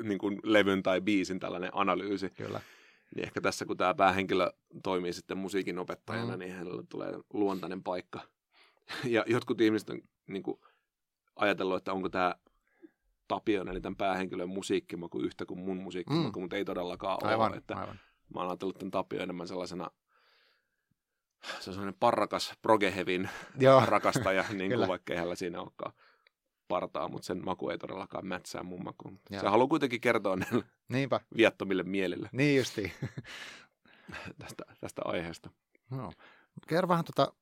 niin kuin levyn tai biisin tällainen analyysi. Kyllä. Niin ehkä tässä, kun tämä päähenkilö toimii sitten musiikin opettajana, Mm. niin hänellä tulee luontainen paikka. [laughs] Ja jotkut ihmiset on niin kuin, ajatellut, että onko tämä Tapion, eli tämän päähenkilön musiikkimaku yhtä kuin mun musiikkimaku, Mm. mutta ei todellakaan Aivan, ole. Että aivan. mä oon ajatellut tämän Tapio enemmän sellaisena, se on sellainen parrakas progehevin rakastaja, niin kuin vaikka ei hänellä siinä olekaan partaa, mutta sen maku ei todellakaan mätsää mun makuun. Joo. Se haluaa kuitenkin kertoa näille niinpä. viattomille mielille Niin justiin. [laughs] tästä, tästä aiheesta. No. Kerro vähän, tota,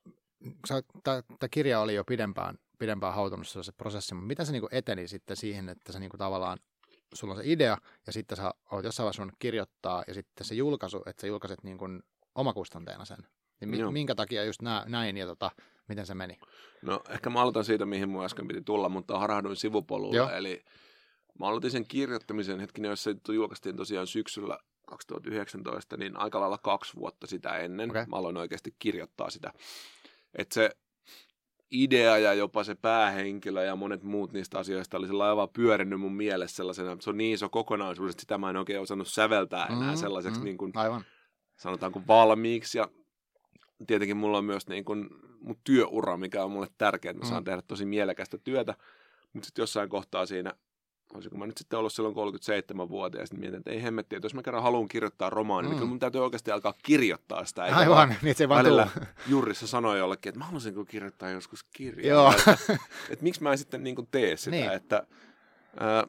tämä kirja oli jo pidempään, pidempään hautunut se prosessi, mutta miten se niinku eteni sitten siihen, että se niinku tavallaan, sulla on se idea ja sitten sä oot jossain vaiheessa kirjoittaa ja sitten se julkaisu, että sä julkaiset niinku omakustanteena sen. Niin mi- Joo. minkä takia just nää, näin ja tota, miten se meni? No ehkä mä aloitan siitä, mihin mun äsken piti tulla, mutta harahduin sivupolulle. Joo. Eli mä aloitin sen kirjoittamisen hetkinen, jos se julkaistiin tosiaan syksyllä 2019, niin aika lailla kaksi vuotta sitä ennen. Okei. Mä aloin oikeasti kirjoittaa sitä. Että se idea ja jopa se päähenkilö ja monet muut niistä asioista oli sellainen vaan pyörinyt mun mielessä sellaisena, se on niin iso kokonaisuus, että sitä mä en oikein osannut säveltää enää Mm, sellaiseksi mm, niin kuin Aivan. sanotaanko valmiiksi ja tietenkin mulla on myös niin kuin mun työura, mikä on mulle tärkeää, että mä saan Mm. tehdä tosi mielekästä työtä, mutta sitten jossain kohtaa siinä, olisiko mä nyt sitten ollut silloin 37-vuotias, niin mietin, että ei hemmetti, että jos mä kerran haluan kirjoittaa romaania, mm. niin Mm. kyllä mun täytyy oikeasti alkaa kirjoittaa sitä. eikä Aivan, vaan niin että se vaan Välillä tuu. [laughs] Jurissa sanoi jollekin, että mä haluaisin kirjoittaa joskus kirjaa. Joo. Että, että miksi mä en sitten niin tee sitä, Niin. että ää,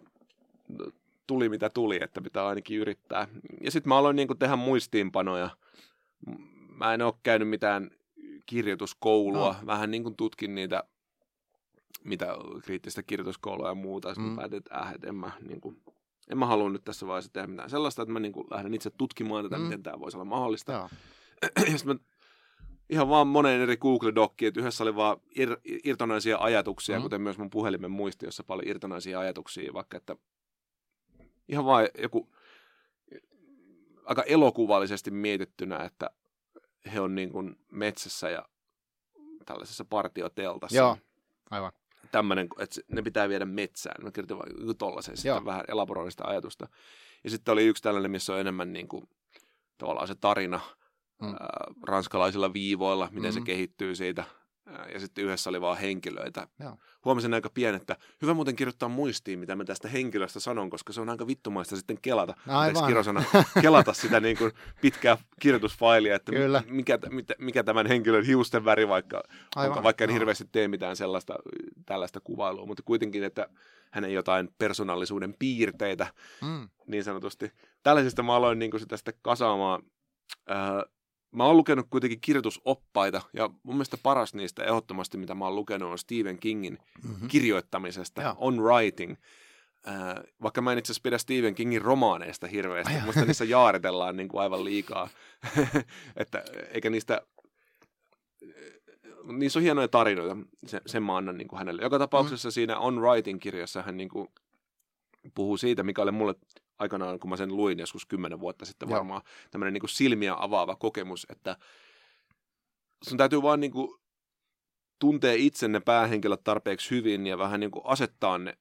tuli mitä tuli, että pitää ainakin yrittää. Ja sitten mä aloin niin kuin tehdä muistiinpanoja. Mä en ole käynyt mitään kirjoituskoulua, No. vähän niin kuin tutkin niitä mitä kriittistä kirjoituskoulua ja muuta. Sitten Mm. päätin, että, äh, että en mä, niin kuin, en mä halua nyt tässä vaiheessa tehdä mitään sellaista, että mä niin kuin lähden itse tutkimaan tätä, Mm. miten tämä voisi olla mahdollista. Joo. [clears throat] ja sitten mä ihan vaan monen eri Google-dokki, että yhdessä oli vaan ir, irtonaisia ajatuksia, mm. kuten myös mun puhelimen muisti, jossa paljon irtonaisia ajatuksia, vaikka että ihan vaan joku aika elokuvallisesti mietittynä, että he on niin kuin metsässä ja tällaisessa partioteltassa. Joo, aivan. Tämmöinen, että ne pitää viedä metsään. Mä kirjoitin vaan joku tollaisen, sitten vähän elaboroin sitä ajatusta. Ja sitten oli yksi tällainen, missä on enemmän niin kuin, tavallaan se tarina Mm. ää, ranskalaisilla viivoilla, miten se Mm. kehittyy siitä. Ja sitten yhdessä oli vaan henkilöitä. Joo. Huomasin aika pian, että hyvä muuten kirjoittaa muistiin, mitä mä tästä henkilöstä sanon, koska se on aika vittumaista sitten kelata. Anteeksi Aivan. kirosana, kelata sitä niin kuin pitkää kirjoitusfailia, että Kyllä. mikä, mikä, mikä tämän henkilön hiusten väri vaikka Aivan. Onko, vaikka en hirveästi tee mitään sellaista tällaista kuvailua, mutta kuitenkin, että hänen jotain persoonallisuuden piirteitä Mm. niin sanotusti. Tällaisista mä aloin niin sitä sitten kasaamaan. Mä oon lukenut kuitenkin kirjoitusoppaita, ja mun mielestä paras niistä ehdottomasti, mitä mä oon lukenut, on Stephen Kingin Mm-hmm. kirjoittamisesta, Joo. on writing. Ää, vaikka mä en itse asiassa pidä Stephen Kingin romaaneista hirveästi, Ai musta niissä [laughs] jaaritellaan niin kuin aivan liikaa, [laughs] että eikä niistä niissä on hienoja tarinoita, se, sen mä annan niin kuin hänelle. Joka tapauksessa mm. siinä On Writing-kirjassa hän niin kuin puhuu siitä, mikä oli mulle aikanaan, kun mä sen luin joskus kymmenen vuotta sitten Joo. varmaan, tämmöinen niin silmiä avaava kokemus, että sun täytyy vaan niin kuin tuntee itsenne päähenkilöt tarpeeksi hyvin ja vähän niin kuin asettaa ne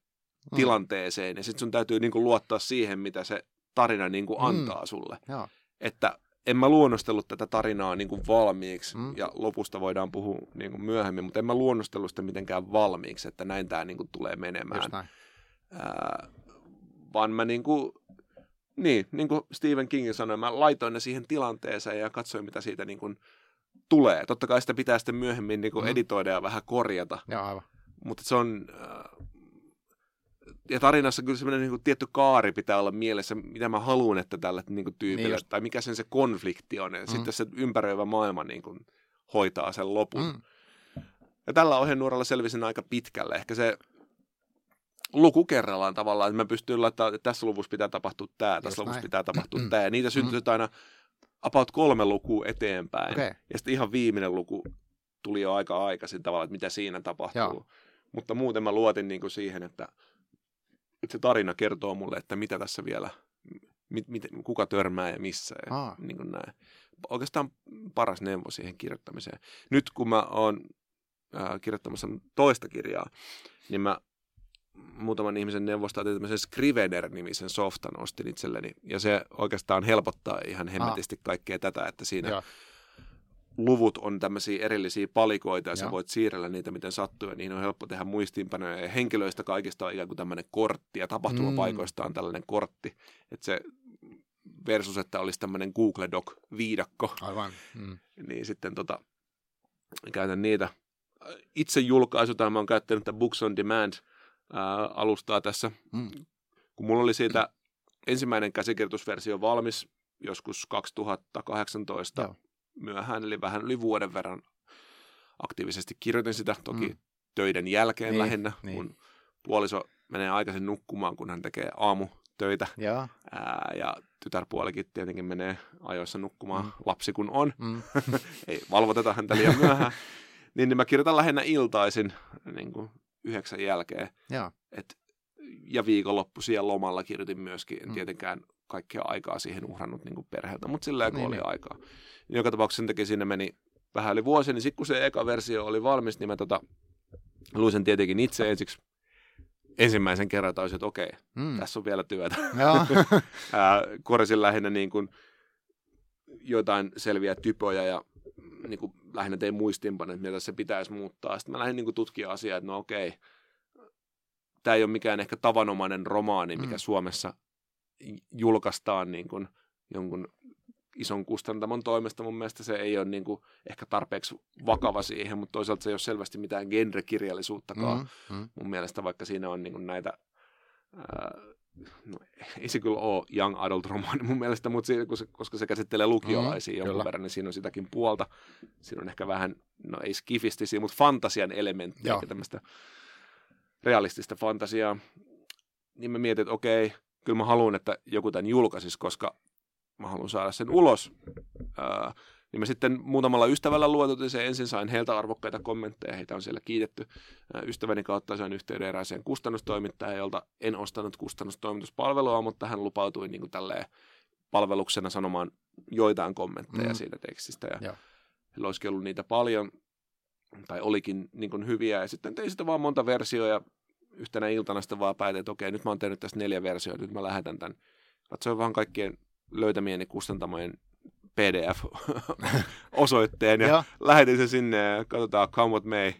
Mm. tilanteeseen, ja sitten sun täytyy niin kuin luottaa siihen, mitä se tarina niin kuin Mm. antaa sulle. Joo. Että en mä luonnostellut tätä tarinaa niin kuin valmiiksi, Mm. mm. ja lopusta voidaan puhua niin kuin myöhemmin, mutta en mä luonnostellut sitä mitenkään valmiiksi, että näin tämä niin kuin tulee menemään. Ää, vaan mä niin kuin, niin, niin kuin Stephen King sanoi, mä laitoin ne siihen tilanteeseen ja katsoin, mitä siitä niin kuin tulee. Totta kai sitä pitää sitten myöhemmin niin kuin Mm. editoida ja vähän korjata, Joo, aivan. mutta se on... Äh, ja tarinassa kyllä semmoinen niin kuin tietty kaari pitää olla mielessä, mitä mä haluan, että tällä niin kuin tyypillä, Niin just. tai mikä sen se konflikti on. Ja Mm. sitten se ympäröivä maailma niin kuin hoitaa sen lopun. Mm. Ja tällä ohjenuoralla selvisin aika pitkälle. Ehkä se luku kerrallaan tavallaan, että mä pystyn laittamaan, että tässä luvussa pitää tapahtua tämä, tässä Just luvussa näin. pitää tapahtua tämä. Ja niitä syntyy aina about kolme lukua eteenpäin. Okei. Ja sitten ihan viimeinen luku tuli jo aika aikaisin tavallaan, että mitä siinä tapahtuu. Joo. Mutta muuten mä luotin niin kuin siihen, että, että se tarina kertoo mulle, että mitä tässä vielä, mit, mit, kuka törmää ja missä. Ja Aa. niin kuin näin. Oikeastaan paras neuvo siihen kirjoittamiseen. Nyt kun mä oon äh, kirjoittamassa toista kirjaa, niin mä muutaman ihmisen neuvosta otin tämmöisen Scrivener-nimisen softan ostin itselleni. Ja se oikeastaan helpottaa ihan hemmetisti kaikkea tätä, että siinä Joo. luvut on tämmöisiä erillisiä palikoita ja sä Joo. voit siirrellä niitä miten sattuu ja niihin on helppo tehdä muistiinpanoja ja henkilöistä kaikista on ikään kuin tämmöinen kortti ja tapahtumapaikoista on tällainen kortti, että se versus, että olisi tämmöinen Google Doc-viidakko, Aivan. Mm. niin sitten tota, käytän niitä. Itse julkaisutaan mä oon käyttänyt tätä Books on Demand ää, alustaa tässä, Mm. kun mulla oli siitä ensimmäinen käsikirjoitusversio valmis joskus 2018 Joo. myöhään, eli vähän yli vuoden verran aktiivisesti kirjoitin sitä, toki Mm. töiden jälkeen Niin, lähinnä, niin. kun puoliso menee aikaisin nukkumaan, kun hän tekee aamutöitä, Joo. ää, ja tytärpuolikin tietenkin menee ajoissa nukkumaan, mm. lapsi kun on, Mm. [laughs] ei valvoteta häntä liian myöhään, [laughs] niin, niin mä kirjoitan lähinnä iltaisin niin kuin yhdeksän jälkeen, Joo. et, ja viikonloppuisia ja lomalla kirjoitin myöskin, en Mm. tietenkään kaikkea aikaa siihen uhrannut niin kuin perheeltä, mutta sillä Niin, oli niin. aikaa. Niin joka tapauksessa sen takia sinne meni vähän yli vuosi, niin sitten kun se eka versio oli valmis, niin mä tota, luin sen tietenkin itse ensiksi ensimmäisen kerran taisin, että okei, Mm. tässä on vielä työtä. [laughs] Korjasin lähinnä niin kuin jotain selviä typoja ja niin kuin lähinnä tein muistiinpanoja, että mitä se pitäisi muuttaa. Sitten mä lähdin niin kuin tutkia asiaa, että no okei, tämä ei ole mikään ehkä tavanomainen romaani, mikä Mm. Suomessa julkaistaan niin kuin jonkun ison kustantamon toimesta. Mun mielestä se ei ole niin kuin ehkä tarpeeksi vakava siihen, mutta toisaalta se ei ole selvästi mitään genrekirjallisuuttakaan Mm. Mm. mun mielestä, vaikka siinä on niin näitä, ää, no, [laughs] ei se kyllä ole young adult romaani mun mielestä, mutta se, koska se käsittelee lukiolaisia Mm, jonkun kyllä. verran, niin siinä on sitäkin puolta. Siinä on ehkä vähän, no ei skifistisiä, mutta fantasian elementtiä, Joo. tämmöistä realistista fantasiaa. Niin mä mietin, että okei, kyllä mä haluan, että joku tämän julkaisisi, koska mä haluan saada sen ulos. Ää, Niin mä sitten muutamalla ystävällä luotutin se ensin, sain heiltä arvokkaita kommentteja, heitä on siellä kiitetty. Ystäväni kautta sain yhteyden erääseen kustannustoimittajaan, jolta en ostanut kustannustoimituspalvelua, mutta hän lupautui niin kuin tälleen palveluksena sanomaan joitain kommentteja mm. siitä tekstistä. Ja, ja. heillä olisikin ollut niitä paljon, tai olikin niin kuin hyviä, ja sitten tein sitä vaan monta versioa, ja yhtenä iltana sitten vaan päätin, että okei, nyt mä oon tehnyt tästä neljä versioa, nyt mä lähetän tämän. Katsoin vaan kaikkien löytämieni kustantamojen PDF-osoitteen [laughs] ja, ja lähetin sen sinne ja katsotaan come what may.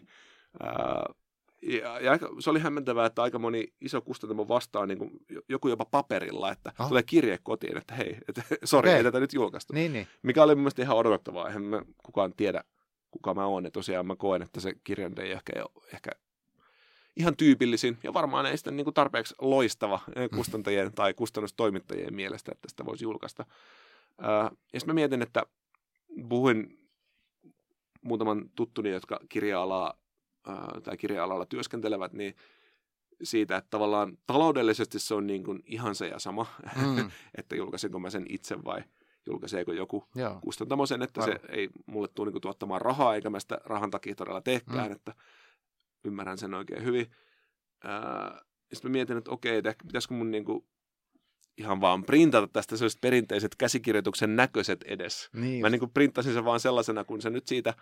Uh, ja, ja se oli hämmentävää, että aika moni iso kustantamo vastaa niin kuin joku jopa paperilla, että oh. tulee kirje kotiin, että hei, että, [laughs] sori, okay. ei tätä nyt julkaistu. Niin, niin. Mikä oli mun mielestä ihan odotettavaa. Eihän mä kukaan tiedä, kuka mä oon. Ja tosiaan mä koen, että se kirjan ei ehkä, ehkä ihan tyypillisin ja varmaan ei sitten niin kuin tarpeeksi loistava [laughs] kustantajien tai kustannustoimittajien mielestä, että sitä voisi julkaista. Ja sitten mä mietin, että puhuin muutaman tuttuni, jotka kirja-alaa tai kirja-alalla työskentelevät, niin siitä, että tavallaan taloudellisesti se on niin kuin ihan se ja sama, mm. [laughs] että julkaisenko mä sen itse vai julkaiseeko joku Joo. kustantamo sen, että Aivan. se ei mulle tule niin tuottamaan rahaa, eikä mä sitä rahan takia todella tehkään, mm. että ymmärrän sen oikein hyvin. Sitten mä mietin, että okei, että pitäisikö mun niin kuin ihan vaan printata tästä sellaiset perinteiset käsikirjoituksen näköiset edes. Niin Mä niin kuin printtasin sen vaan sellaisena, kun se nyt siitä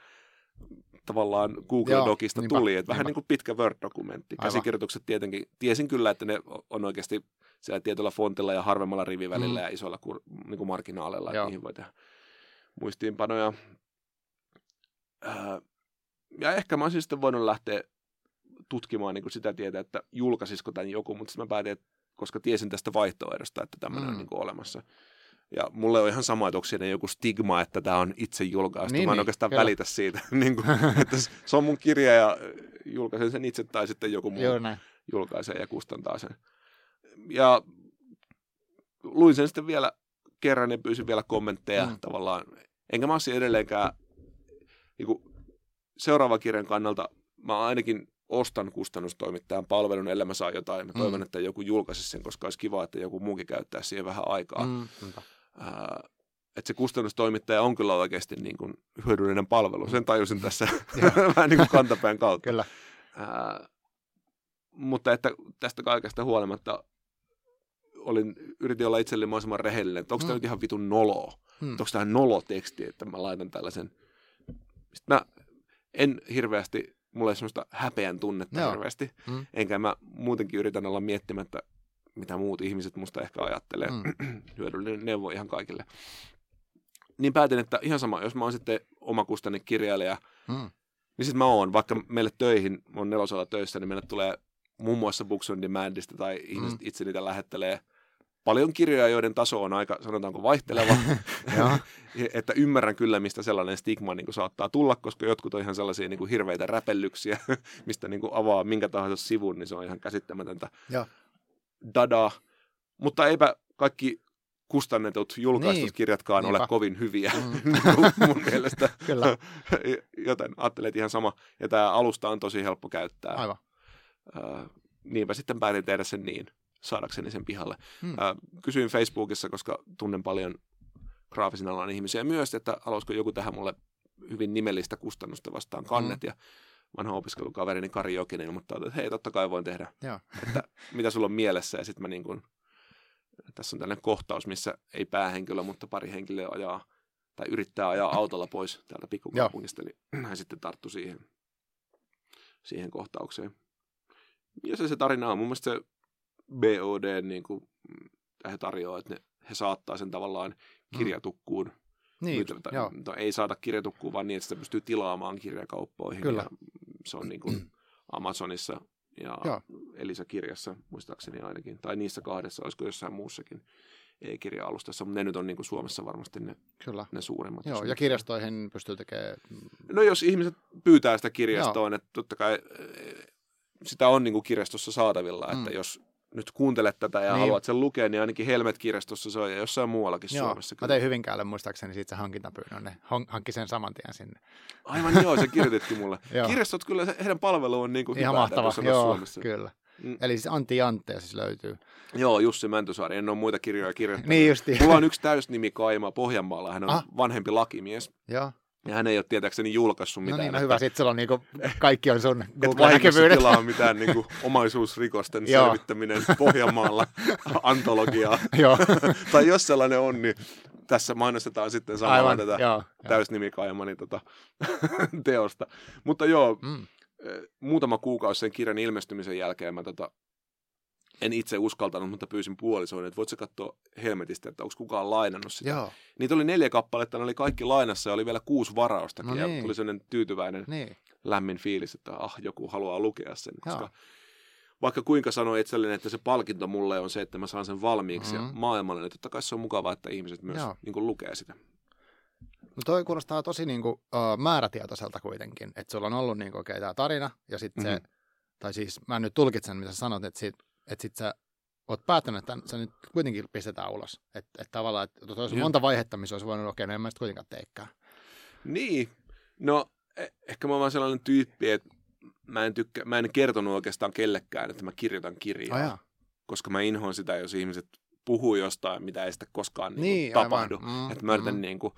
tavallaan Google-dokista Joo, tuli, että vähän niin kuin pitkä Word-dokumentti. Aivan. Käsikirjoitukset tietenkin, tiesin kyllä, että ne on oikeasti siellä tietyllä fontilla ja harvemmalla rivivälillä mm. ja isoilla kur, niin kuin marginaaleilla, että niihin voi tehdä muistiinpanoja. ja ehkä mä olisin sitten voinut lähteä tutkimaan niin kuin sitä tietä, että julkaisisiko tämän joku, mutta sitten mä päätin, että koska tiesin tästä vaihtoehdosta, että tämmöinen mm. on niin kuin olemassa. Ja mulle on ihan sama, että onko siinä joku stigma, että tämä on itse julkaistu. Niin, Mä en niin, oikeastaan kyllä. välitä siitä, [laughs] niin kuin, että se on mun kirja ja julkaisen sen itse tai sitten joku muu Joo, julkaisee ja kustantaa sen. Ja luin sen sitten vielä kerran ja pyysin vielä kommentteja mm. tavallaan. Enkä mä edelleenkään niin kuin, seuraavan kirjan kannalta, mä ainakin ostan kustannustoimittajan palvelun, ellei mä saa jotain. Mä toivon, mm. että joku julkaisi sen, koska olisi kiva, että joku muukin käyttää siihen vähän aikaa. Mm. Äh, että se kustannustoimittaja on kyllä oikeasti niin kuin hyödyllinen palvelu. Sen tajusin tässä [laughs] [laughs] vähän niin kuin kantapään kautta. kyllä. Äh, mutta että tästä kaikesta huolimatta olin, yritin olla itselleni mahdollisimman rehellinen, että onko mm. tämä nyt ihan vitun noloa? Mm. Onko tämä noloteksti, että mä laitan tällaisen. Sitten mä en hirveästi mulla ei semmoista häpeän tunnetta Joo. hirveästi. Mm. Enkä mä muutenkin yritän olla miettimättä, mitä muut ihmiset musta ehkä ajattelee. Mm. [clears throat] Hyödyllinen neuvo ihan kaikille. Niin päätin, että ihan sama, jos mä oon sitten omakustanne kirjailija, mm. niin sitten mä oon, vaikka meille töihin, mä oon nelosella töissä, niin meille tulee muun muassa Books on Demandista tai ihmiset mm. itse niitä lähettelee – paljon kirjoja, joiden taso on aika, sanotaanko, vaihteleva. [laughs] [laughs] että ymmärrän kyllä, mistä sellainen stigma niin kuin saattaa tulla, koska jotkut on ihan sellaisia niin kuin hirveitä räpellyksiä, [laughs] mistä niin kuin avaa minkä tahansa sivun, niin se on ihan käsittämätöntä ja. dadaa. Mutta eipä kaikki kustannetut julkaistut niin. kirjatkaan Niinpä. ole kovin hyviä mm. mun mielestä. Kyllä. Joten ajattelin, että ihan sama. Ja tämä alusta on tosi helppo käyttää. Aivan. Uh, niinpä sitten päätin tehdä sen niin saadakseni sen pihalle. Hmm. Äh, kysyin Facebookissa, koska tunnen paljon graafisen alan ihmisiä myös, että haluaisiko joku tähän mulle hyvin nimellistä kustannusta vastaan kannet. Hmm. Ja vanha opiskelukaverini Kari Jokinen ilmoittaa, että hei, totta kai voin tehdä. Joo. että [laughs] mitä sulla on mielessä. Ja sitten mä niin kuin, tässä on tällainen kohtaus, missä ei päähenkilö, mutta pari henkilöä ajaa tai yrittää ajaa autolla pois täältä pikkukaupungista, niin hän sitten tarttu siihen, siihen kohtaukseen. Ja se se tarina on. Mun mielestä se BOD niin kuin, he tarjoaa, että ne, he saattaa sen tavallaan mm. kirjatukkuun. Mm. Niin, Myytävä, joo. No, ei saada kirjatukkuun, vaan niin, että sitä pystyy tilaamaan kirjakauppoihin. Kyllä. Ja se on niin kuin [clears throat] Amazonissa ja joo. Elisa-kirjassa, muistaakseni ainakin. Tai niissä kahdessa, olisiko jossain muussakin e-kirja-alustassa, mutta ne nyt on niin kuin Suomessa varmasti ne, Kyllä. ne suurimmat. Joo, ja kirjastoihin pystyy tekemään... No jos ihmiset pyytää sitä kirjastoon, Joo. että totta kai eh, sitä on niin kuin kirjastossa saatavilla, että mm. jos nyt kuuntelet tätä ja niin. haluat sen lukea, niin ainakin Helmet-kirjastossa se on ja jossain muuallakin joo, Suomessa. Kyllä. Mä tein Hyvinkäälle muistaakseni siitä se hankintapyynnön, ne hankki sen saman tien sinne. Aivan joo, se kirjoitettiin mulle. [laughs] Kirjastot kyllä, heidän palvelu on niin kuin Ihan hyvä, mahtava, joo, Suomessa. kyllä. Mm. Eli siis Antti Jantte siis löytyy. Joo, Jussi Mäntysaari. En ole muita kirjoja kirjoittanut. niin justi. Mulla on yksi täysnimi Kaima Pohjanmaalla. Hän on ah. vanhempi lakimies. Joo. Ja hän ei ole tietääkseni julkaissut mitään. No niin, no hyvä, sitten on niinku, kaikki on sun Google-näkyvyydet. tilaa mitään niinku [laughs] omaisuusrikosten selvittäminen Pohjanmaalla [laughs] antologiaa. Joo. [laughs] tai jos sellainen on, niin tässä mainostetaan sitten samalla Aivan, tätä joo, täysnimikaimani tota, teosta. Mutta joo, mm. muutama kuukausi sen kirjan ilmestymisen jälkeen mä tota, en itse uskaltanut, mutta pyysin puolisoon, että voitko katsoa Helmetistä, että onko kukaan lainannut sitä. Joo. Niitä oli neljä kappaletta, ne oli kaikki lainassa ja oli vielä kuusi varaustakin. No niin. Ja tuli sellainen tyytyväinen, niin. lämmin fiilis, että ah, joku haluaa lukea sen. Koska Joo. vaikka kuinka sanoin itselleni, että se palkinto mulle on se, että mä saan sen valmiiksi mm-hmm. ja maailmalle, niin totta kai se on mukavaa, että ihmiset myös niin kuin, lukee sitä. No toi kuulostaa tosi niin kuin, uh, määrätietoiselta kuitenkin, että sulla on ollut niin kuin, okay, tämä tarina ja sitten mm-hmm. se, tai siis mä nyt tulkitsen, mitä sä sanot, että sit että sit sä oot päättänyt, että se nyt kuitenkin pistetään ulos. Että et tavallaan, että olisi monta vaihetta, missä olisi voinut, okei, okay, no en mä sitten kuitenkaan teikään. Niin, no e- ehkä mä oon sellainen tyyppi, että mä en, tykkä, mä en kertonut oikeastaan kellekään, että mä kirjoitan kirjaa. Oh, koska mä inhoan sitä, jos ihmiset puhuu jostain, mitä ei sitten koskaan niin niin, tapahdu. Mm, että mä yritän mm. niin kuin,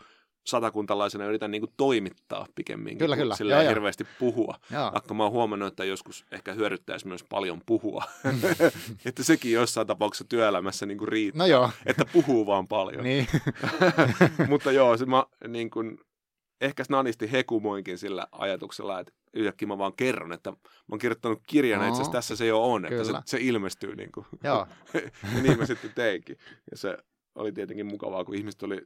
satakuntalaisena yritän niin kuin toimittaa pikemminkin, kyllä, kyllä. sillä ei hirveästi puhua. Joo. Vaikka mä oon huomannut, että joskus ehkä hyödyttäisi myös paljon puhua. [laughs] että sekin jossain tapauksessa työelämässä niin kuin riittää, no joo. että puhuu vaan paljon. niin. [laughs] Mutta joo, se mä niin kuin, ehkä snanisti hekumoinkin sillä ajatuksella, että yhtäkkiä mä vaan kerron, että mä oon kirjoittanut kirjan, no. itse asiassa tässä se jo on, Kyllä. että se, se ilmestyy niin kuin. Joo. [laughs] ja niin mä sitten teinkin. Ja se oli tietenkin mukavaa, kun ihmiset oli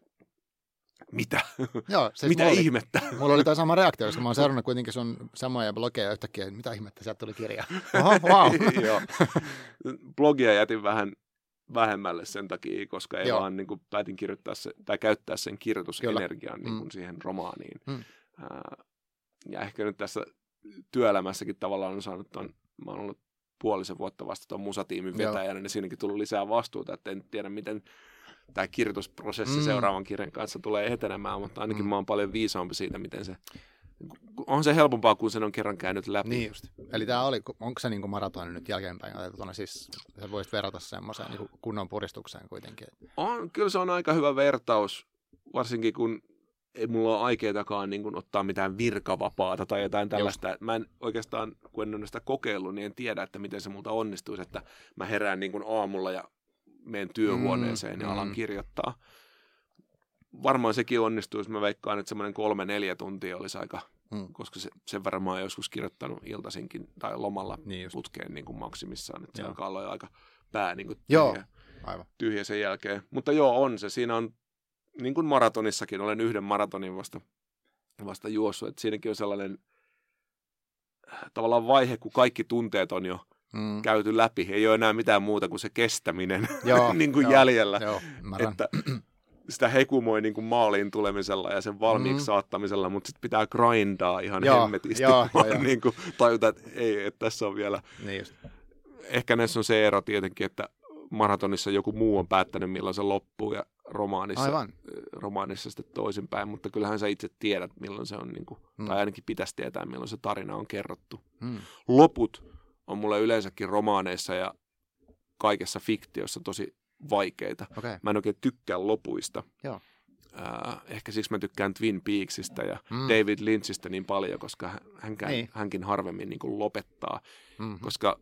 mitä? Joo, siis mitä mulla ihmettä? Oli, mulla oli tämä sama reaktio, koska mä oon seurannut kuitenkin sun samoja blogeja yhtäkkiä, että mitä ihmettä, sieltä tuli kirja. Oho, [laughs] wow. Joo. Blogia jätin vähän vähemmälle sen takia, koska ei Joo. vaan niin kuin, päätin kirjoittaa se, tai käyttää sen kirjoitusenergian niin kuin, mm. siihen romaaniin. Mm. ja ehkä nyt tässä työelämässäkin tavallaan on saanut ton, mä oon ollut puolisen vuotta vasta tuon musatiimin vetäjänä, niin siinäkin tullut lisää vastuuta, että en tiedä miten tämä kirjoitusprosessi mm. seuraavan kirjan kanssa tulee etenemään, mutta ainakin mm. mä oon paljon viisaampi siitä, miten se on se helpompaa, kun sen on kerran käynyt läpi. Niin just. Eli tämä oli, onko se niin maratoni nyt jälkeenpäin otettuna, siis sä voisit verrata semmoiseen niin kunnon puristukseen kuitenkin? On, kyllä se on aika hyvä vertaus, varsinkin kun ei mulla ole aikeitakaan niin kuin ottaa mitään virkavapaata tai jotain tällaista. Just. Mä en oikeastaan, kun en ole sitä kokeillut, niin en tiedä, että miten se multa onnistuisi, että mä herään niin kuin aamulla ja menen työhuoneeseen mm, ja alan mm. kirjoittaa. Varmaan sekin onnistuisi. Mä veikkaan, että semmoinen kolme, neljä tuntia olisi aika, mm. koska se, sen verran mä oon joskus kirjoittanut iltaisinkin tai lomalla niin putkeen niin kuin maksimissaan. Että se alkaa olla aika pää niin kuin tyhjä, joo, aivan. tyhjä sen jälkeen. Mutta joo, on se. Siinä on, niin kuin maratonissakin, olen yhden maratonin vasta, vasta juossut. Että siinäkin on sellainen tavallaan vaihe, kun kaikki tunteet on jo – mm. käyty läpi. Ei ole enää mitään muuta kuin se kestäminen [laughs] joo, niin kuin joo, jäljellä. Joo, että [clears throat] sitä hekumoi niin kuin maaliin tulemisella ja sen valmiiksi mm. saattamisella, mutta sitten pitää grindaa ihan joo, hemmetisti. Joo, joo, [laughs] joo. niin kuin tajuta, että ei, että tässä on vielä... Niin just. Ehkä näissä on se ero tietenkin, että maratonissa joku muu on päättänyt, milloin se loppuu ja romaanissa, Aivan. romaanissa sitten toisinpäin, mutta kyllähän sä itse tiedät, milloin se on, niin kuin, mm. tai ainakin pitäisi tietää, milloin se tarina on kerrottu. Mm. Loput on mulle yleensäkin romaaneissa ja kaikessa fiktiossa tosi vaikeita. Okay. Mä en oikein tykkää lopuista. Joo. Äh, ehkä siksi mä tykkään Twin Peaksista ja mm. David Lynchistä niin paljon, koska hänkään, niin. hänkin harvemmin niin kuin lopettaa. Mm-hmm. Koska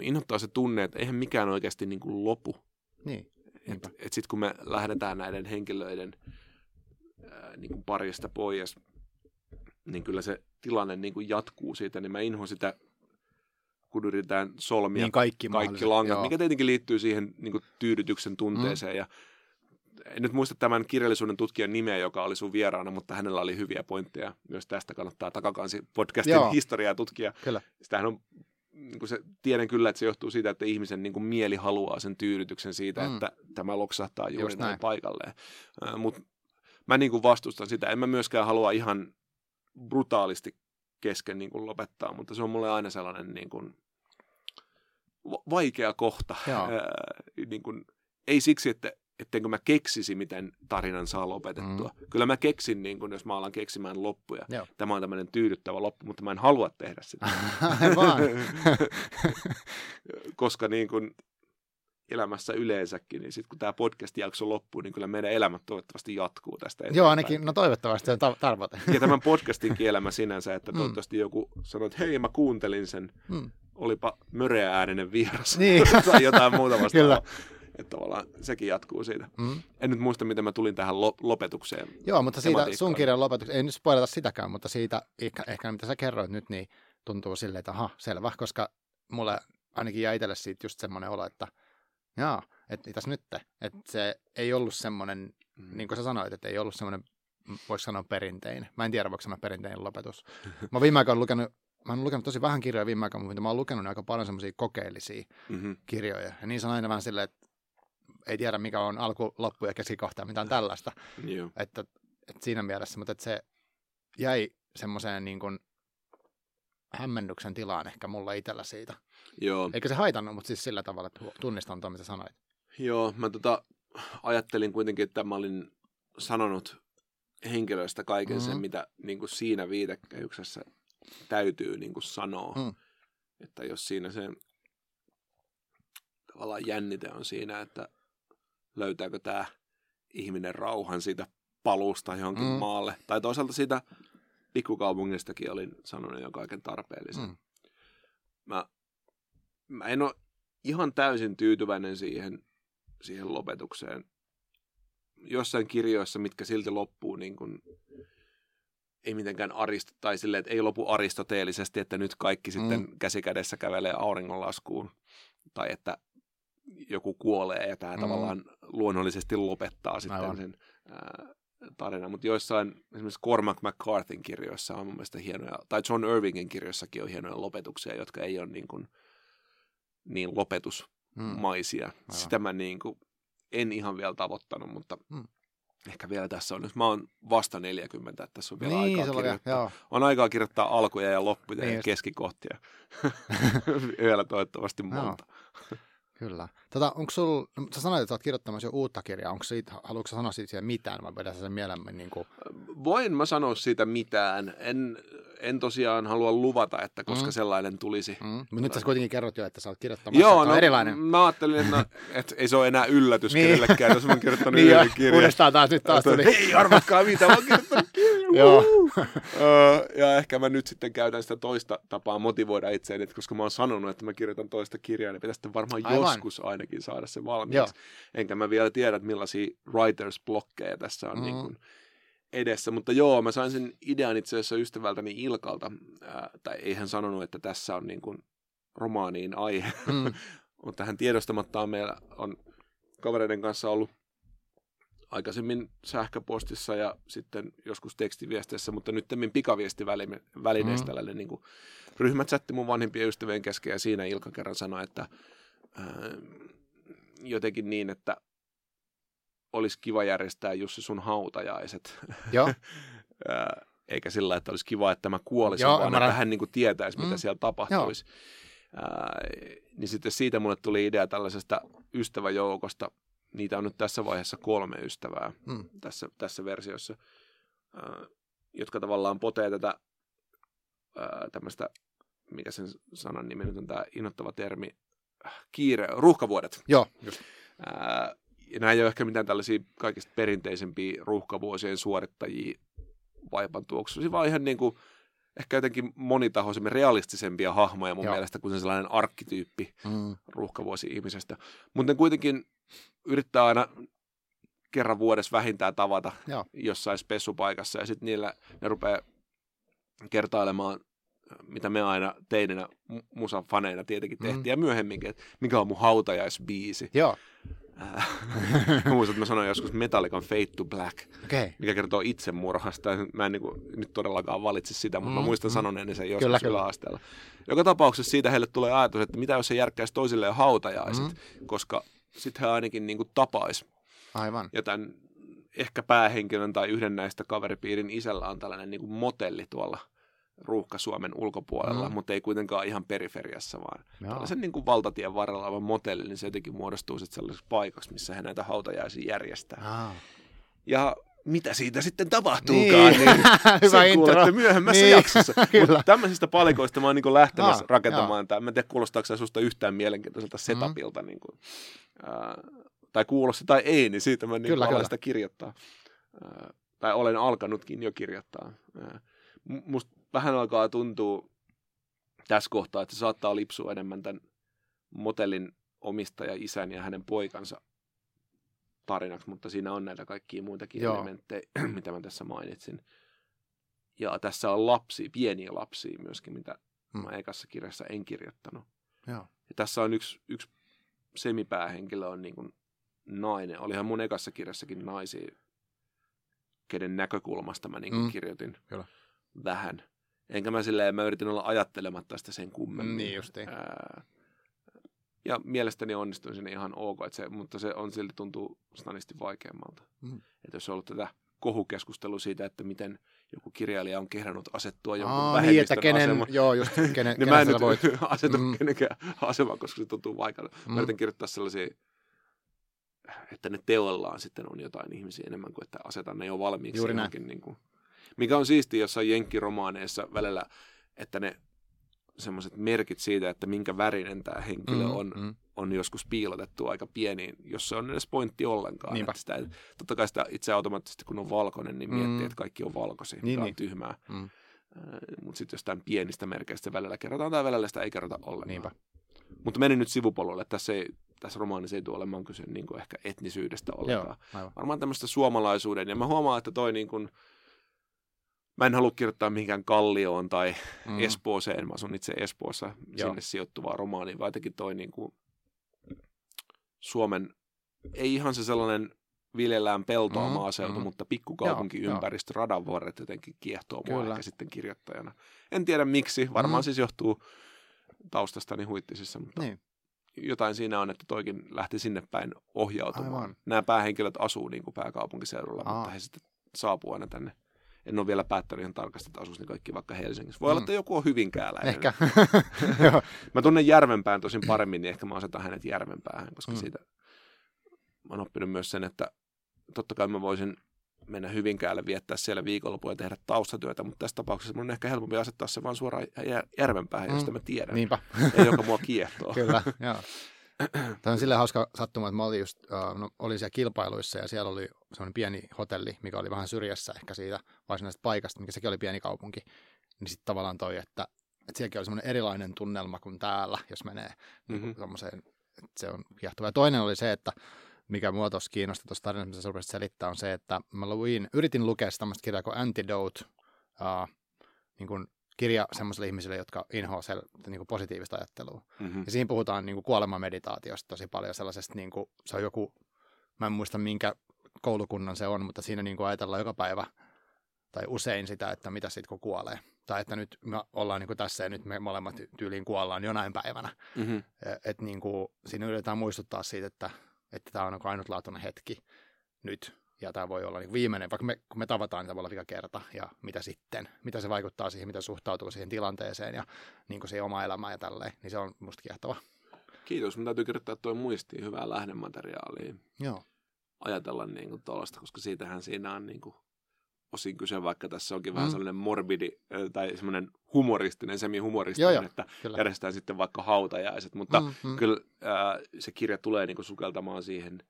innoittaa se tunne, että eihän mikään oikeasti niin kuin lopu. Niin. Et, et sitten kun me lähdetään näiden henkilöiden äh, niin kuin parista pois, niin kyllä se tilanne niin kuin jatkuu siitä, niin mä inhoan sitä kun yritetään solmia niin kaikki, kaikki langat, joo. mikä tietenkin liittyy siihen niin kuin tyydytyksen tunteeseen. Mm. Ja en nyt muista tämän kirjallisuuden tutkijan nimeä, joka oli sun vieraana, mutta hänellä oli hyviä pointteja. Myös tästä kannattaa takakansi podcastin joo. historiaa tutkia. Kyllä. Sitähän on niin kuin se, tiedän kyllä, että se johtuu siitä, että ihmisen niin kuin mieli haluaa sen tyydytyksen siitä, mm. että tämä loksahtaa juuri näin paikalleen. Mutta mä niin kuin vastustan sitä. En mä myöskään halua ihan brutaalisti kesken niin kuin lopettaa, mutta se on mulle aina sellainen niin kuin vaikea kohta. [laughs] Ää, niin kuin, ei siksi, että ettenkö mä keksisi, miten tarinan saa lopetettua. Mm. Kyllä mä keksin, niin kun, jos mä alan keksimään loppuja. Joo. Tämä on tämmöinen tyydyttävä loppu, mutta mä en halua tehdä sitä. [laughs] [laughs] Koska niin kun elämässä yleensäkin, niin sitten kun tämä podcast-jakso loppuu, niin kyllä meidän elämät toivottavasti jatkuu tästä eteenpäin. Joo, ainakin, no toivottavasti se on ta- tavoite. Ja tämän podcastinkin elämä sinänsä, että Mm. toivottavasti joku sanoo, että hei, mä kuuntelin sen, Mm. olipa möreä ääninen vieras. Niin. [laughs] tai jotain muuta Kyllä. vastaavaa. Että tavallaan sekin jatkuu siitä. Mm. En nyt muista, miten mä tulin tähän lo- lopetukseen. Joo, mutta siitä sun kirjan lopetuksesta, ei nyt spoilata sitäkään, mutta siitä ehkä, ehkä mitä sä kerroit nyt, niin tuntuu silleen, että aha, selvä, koska mulle ainakin jäi itselle siitä just semmoinen olo, että jaa, että mitäs nyt, että se ei ollut semmoinen, Mm. niin kuin sä sanoit, että ei ollut semmoinen, voisi sanoa perinteinen. Mä en tiedä, voiko sanoa perinteinen lopetus. Mä oon viime aikoina lukenut, mä oon lukenut tosi vähän kirjoja viime aikoina, mutta mä oon lukenut aika paljon semmoisia kokeellisia Mm-hmm. kirjoja. Ja niissä on aina vähän silleen, että ei tiedä mikä on alku, loppu ja keskikohta mitään tällaista. Joo. Että, että siinä mielessä, mutta että se jäi semmoiseen niin kuin hämmennyksen tilaan ehkä mulla itsellä siitä. Joo. Eikä se haitannut, mutta siis sillä tavalla, että tunnistan tuon, mitä sanoit. Joo, mä tota, ajattelin kuitenkin, että mä olin sanonut henkilöistä kaiken mm-hmm. sen, mitä niin kuin siinä viitekehyksessä täytyy niin kuin sanoa. Mm. Että jos siinä se tavallaan jännite on siinä, että löytääkö tämä ihminen rauhan siitä paluusta johonkin mm. maalle. Tai toisaalta siitä pikkukaupungistakin olin sanonut jo kaiken tarpeellisen. Mm. Mä, mä en ole ihan täysin tyytyväinen siihen, siihen lopetukseen. Jossain kirjoissa, mitkä silti loppuu niin kuin, ei mitenkään aristo, tai silleen, että ei lopu aristoteellisesti, että nyt kaikki sitten Mm. käsikädessä kävelee auringonlaskuun, tai että joku kuolee ja tämä mm. tavallaan luonnollisesti lopettaa sitten Aivan. sen ää, tarinan. Mutta joissain, esimerkiksi Cormac McCarthyn kirjoissa on mun mielestä hienoja, tai John Irvingin kirjoissakin on hienoja lopetuksia, jotka ei ole niin, kuin, niin lopetusmaisia. Mm. Mm. Sitä mä niin kuin, en ihan vielä tavoittanut, mutta Mm. mm. ehkä vielä tässä on. Jos mä oon vasta 40, että tässä on vielä niin, aikaa kirjoittaa. joo. On aikaa kirjoittaa alkuja ja loppuja Niin ja just. keskikohtia. [laughs] [laughs] vielä toivottavasti monta. Kyllä. Tota, onko sul, no, sä sanoit, että sä oot kirjoittamassa jo uutta kirjaa. Onko siitä, haluatko sä sanoa siitä mitään vai pidä sä sen mielemmin niin kuin, Voin mä sanoa siitä mitään. En, en tosiaan halua luvata, että koska Mm. sellainen tulisi. mm. Mutta nyt sä kuitenkin kerrot jo, että sä oot kirjoittamassa, Joo, no, on erilainen. mä ajattelin, että, no, [laughs] että ei se ole enää yllätys Niin. kenellekään, jos mä oon kirjoittanut [laughs] Niin yhden kirjan. uudestaan taas nyt taas tuli. Ei arvatkaa mitä, mä oon kirjoittanut [laughs] kirjan. Joo. [laughs] Öö, ja ehkä mä nyt sitten käytän sitä toista tapaa motivoida itseäni, että koska mä oon sanonut, että mä kirjoitan toista kirjaa, niin pitäisi sitten varmaan Aivan. joskus ainakin saada se valmiiksi. Joo. Enkä mä vielä tiedä, että millaisia writers-blokkeja tässä on Mm. niin kuin edessä. Mutta joo, mä sain sen idean itse asiassa ystävältäni Ilkalta, ää, tai ei hän sanonut, että tässä on niin kuin romaaniin aihe, Mm. [laughs] mutta hän tiedostamattaan meillä on kavereiden kanssa ollut aikaisemmin sähköpostissa ja sitten joskus tekstiviesteissä, mutta nyt pikaviestivälineessä Mm. tällainen niin kuin ryhmächatti mun vanhempien ystävien kesken ja siinä Ilka kerran sanoi, että ää, jotenkin niin, että olisi kiva järjestää Jussi sun hautajaiset. Joo, [laughs] eikä sillä, että olisi kiva, että mä kuolisin, Joo, vaan ymmärrän. että hän niin kuin tietäisi, mitä Mm. mm. siellä tapahtuisi. Ää, niin sitten siitä mulle tuli idea tällaisesta ystäväjoukosta. Niitä on nyt tässä vaiheessa kolme ystävää Mm. tässä, tässä versiossa, ää, jotka tavallaan potee tätä ää, tämmöistä, mikä sen sanan nimi nyt on tämä innoittava termi, äh, kiire, ruuhkavuodet. joo, just. Ää, ja nämä ei ole ehkä mitään tällaisia kaikista perinteisempiä ruuhkavuosien suorittajia vaipan tuoksuisia, vaan ihan niin kuin ehkä jotenkin monitahoisemmin realistisempia hahmoja mun Joo. Mielestä kuin se sellainen arkkityyppi Mm. ruuhkavuosi-ihmisestä. Mutta ne kuitenkin yrittää aina kerran vuodessa vähintään tavata Joo. jossain spessupaikassa ja sitten niillä ne rupeaa kertailemaan mitä me aina teinenä mu- musan faneina tietenkin Mm. tehtiin, mm. ja myöhemminkin, että mikä on mun hautajaisbiisi. Joo, Äh, [laughs] muistan, että mä sanoin joskus Metallican Fade to Black. Okay. mikä kertoo itsemurhasta. Mä en niin kuin, nyt todellakaan valitse sitä, mutta Mm, mä muistan mm. sanoneeni sen joskus Kyllä, kyllä. Joka tapauksessa siitä heille tulee ajatus, että mitä jos se järkkäisi toisilleen hautajaiset, mm. koska sitten he ainakin niin kuin tapais. Aivan. Ja tämän ehkä päähenkilön tai yhden näistä kaveripiirin isällä on tällainen niin kuin motelli tuolla ruuhka Suomen ulkopuolella, Mm. mutta ei kuitenkaan ihan periferiassa, vaan Joo. tällaisen niin kuin valtatien varrella oleva motelli, niin se jotenkin muodostuu sitten sellaiseksi paikaksi, missä he näitä hautajaisia järjestää. Ah. Ja mitä siitä sitten tapahtuukaan, niin, [laughs] Hyvä sen intro. kuulette myöhemmässä Niin, jaksossa. [laughs] Mutta tämmöisistä palikoista mä oon niin lähtemässä Ah, rakentamaan tämä. Mä en tiedä, kuulostaako se susta yhtään mielenkiintoiselta setupilta, niin kuin, ää, tai kuulosti tai ei, niin siitä mä niin Kyllä, kyllä. sitä kirjoittaa. Ää, tai olen alkanutkin jo kirjoittaa. Ää, mu- musta vähän alkaa tuntua tässä kohtaa, että se saattaa lipsua enemmän tämän motellin omistaja isän ja hänen poikansa tarinaksi, mutta siinä on näitä kaikkia muitakin Joo. elementtejä, [clears throat] mitä mä tässä mainitsin. Ja tässä on lapsi, pieniä lapsia myöskin, mitä Mm. mä ekassa kirjassa en kirjoittanut. Joo. Ja tässä on yksi, yksi semipäähenkilö on niin kuin nainen. Olihan mun ekassa kirjassakin naisia, kenen näkökulmasta mä niin kuin Mm. kirjoitin Kyllä. vähän. Enkä mä silleen, mä yritin olla ajattelematta sitä sen kummemmin. Niin justiin. Ää, ja mielestäni onnistuin sinne ihan ok, että se, mutta se on silti tuntuu stanisti vaikeammalta. Mm. Että jos on ollut tätä kohukeskustelua siitä, että miten joku kirjailija on kehdannut asettua jonkun Aa, vähemmistön niin, kenen, asemaan, joo, just, kenen, [laughs] niin kenen mä en nyt voit. [laughs] asetu Mm. kenenkään asemaan, koska se tuntuu vaikealta. Mm. Mä yritän kirjoittaa sellaisia, että ne teoillaan sitten on jotain ihmisiä enemmän kuin että asetan ne jo valmiiksi Juuri näin. Niin kuin, mikä on siistiä jossain jenkkiromaaneissa välillä, että ne semmoiset merkit siitä, että minkä värinen tämä henkilö Mm, on, mm. on joskus piilotettu aika pieniin, jos se on edes pointti ollenkaan. Niinpä. Että sitä, ei- totta kai sitä itse automaattisesti, kun on valkoinen, niin miettii, Mm. että kaikki on valkoisia, Niin, mikä on niin. tyhmää. Mm. Mutta sitten jostain pienistä merkeistä välillä kerrotaan tai välillä sitä ei kerrota ollenkaan. Niinpä. Mutta menin nyt sivupolulle. Tässä, ei, tässä romaanissa ei tule olemaan kyse niin ehkä etnisyydestä ollenkaan. Joo, aivan. Varmaan tämmöistä suomalaisuuden. Ja mä huomaan, että toi niin kuin, mä en halua kirjoittaa mihinkään Kallioon tai Mm. Espooseen. Mä asun itse Espoossa Joo. sinne sijoittuvaa romaania, vaan jotenkin toi niin kuin Suomen, ei ihan se sellainen viljellään peltoa Mm, maaseutu, mm. mutta pikkukaupunkiympäristö, radanvarret jotenkin kiehtoo mua Kyllä. ehkä sitten kirjoittajana. En tiedä miksi, varmaan Mm. siis johtuu taustastani huittisissa, mutta Niin. jotain siinä on, että toikin lähti sinne päin ohjautumaan. Aivan. Nämä päähenkilöt asuu niin kuin pääkaupunkiseudulla, Aa. mutta he sitten saapuu aina tänne. En ole vielä päättänyt ihan tarkasti, että asuisi ne kaikki vaikka Helsingissä. Voi olla, Mm. että joku on hyvinkääläinen. Ehkä. [laughs] Joo. [laughs] Mä tunnen Järvenpään tosin paremmin, niin ehkä mä asetan hänet Järvenpäähän, koska Mm. siitä mä oon oppinut myös sen, että totta kai mä voisin mennä Hyvinkäälle, viettää siellä viikonlopun ja tehdä taustatyötä, mutta tässä tapauksessa mun on ehkä helpompi asettaa se vaan suoraan Jär- Järvenpäähän, Mm. josta mä tiedän, Niinpä. ja joka mua kiehtoo. [laughs] Kyllä, joo. Tämä on silleen hauska sattuma, että mä olin, just, no, olin siellä kilpailuissa ja siellä oli semmoinen pieni hotelli, mikä oli vähän syrjässä ehkä siitä varsinaisesta paikasta, mikä sekin oli pieni kaupunki. Niin sitten tavallaan toi, että, että sielläkin oli semmoinen erilainen tunnelma kuin täällä, jos menee mm-hmm. Mhm. tommoseen, että se on kiehtova. Ja toinen oli se, että mikä mua tuossa kiinnosti tuossa tarinassa, mitä sä selittää, on se, että mä luin, yritin lukea tämmöistä kirjaa kuin Antidote, uh, niin kuin kirja semmoisille ihmisille, jotka inhoaa sel, niin kuin positiivista ajattelua. Mm-hmm. Ja siinä puhutaan niin kuin kuolemameditaatiosta tosi paljon sellaisesta, niin kuin, se on joku, mä en muista minkä koulukunnan se on, mutta siinä niin kuin ajatellaan joka päivä tai usein sitä, että mitä sitten kun kuolee. Tai että nyt me ollaan niin kuin tässä ja nyt me molemmat tyyliin kuollaan jonain päivänä. Mm-hmm. Että niin kuin, siinä yritetään muistuttaa siitä, että että tämä on niin kuin ainutlaatuinen hetki nyt. Ja tämä voi olla niin viimeinen, vaikka me, kun me tavataan, niin tämä voi olla vika kerta. Ja mitä sitten? Mitä se vaikuttaa siihen, mitä suhtautuu siihen tilanteeseen ja niin kuin siihen oma elämään ja tälleen. Niin se on musta kiehtova. Kiitos, mun täytyy kirjoittaa tuo muistiin hyvää lähdemateriaalia. Joo. Ajatella niin kuin tuollaista, koska siitähän siinä on niin kuin osin kyse, vaikka tässä onkin mm. vähän sellainen morbidi tai semmoinen humoristinen, semi-humoristinen, Joo, joo, että Kyllä. järjestetään sitten vaikka hautajaiset, mutta mm. mm, kyllä ää, se kirja tulee niin kuin sukeltamaan siihen,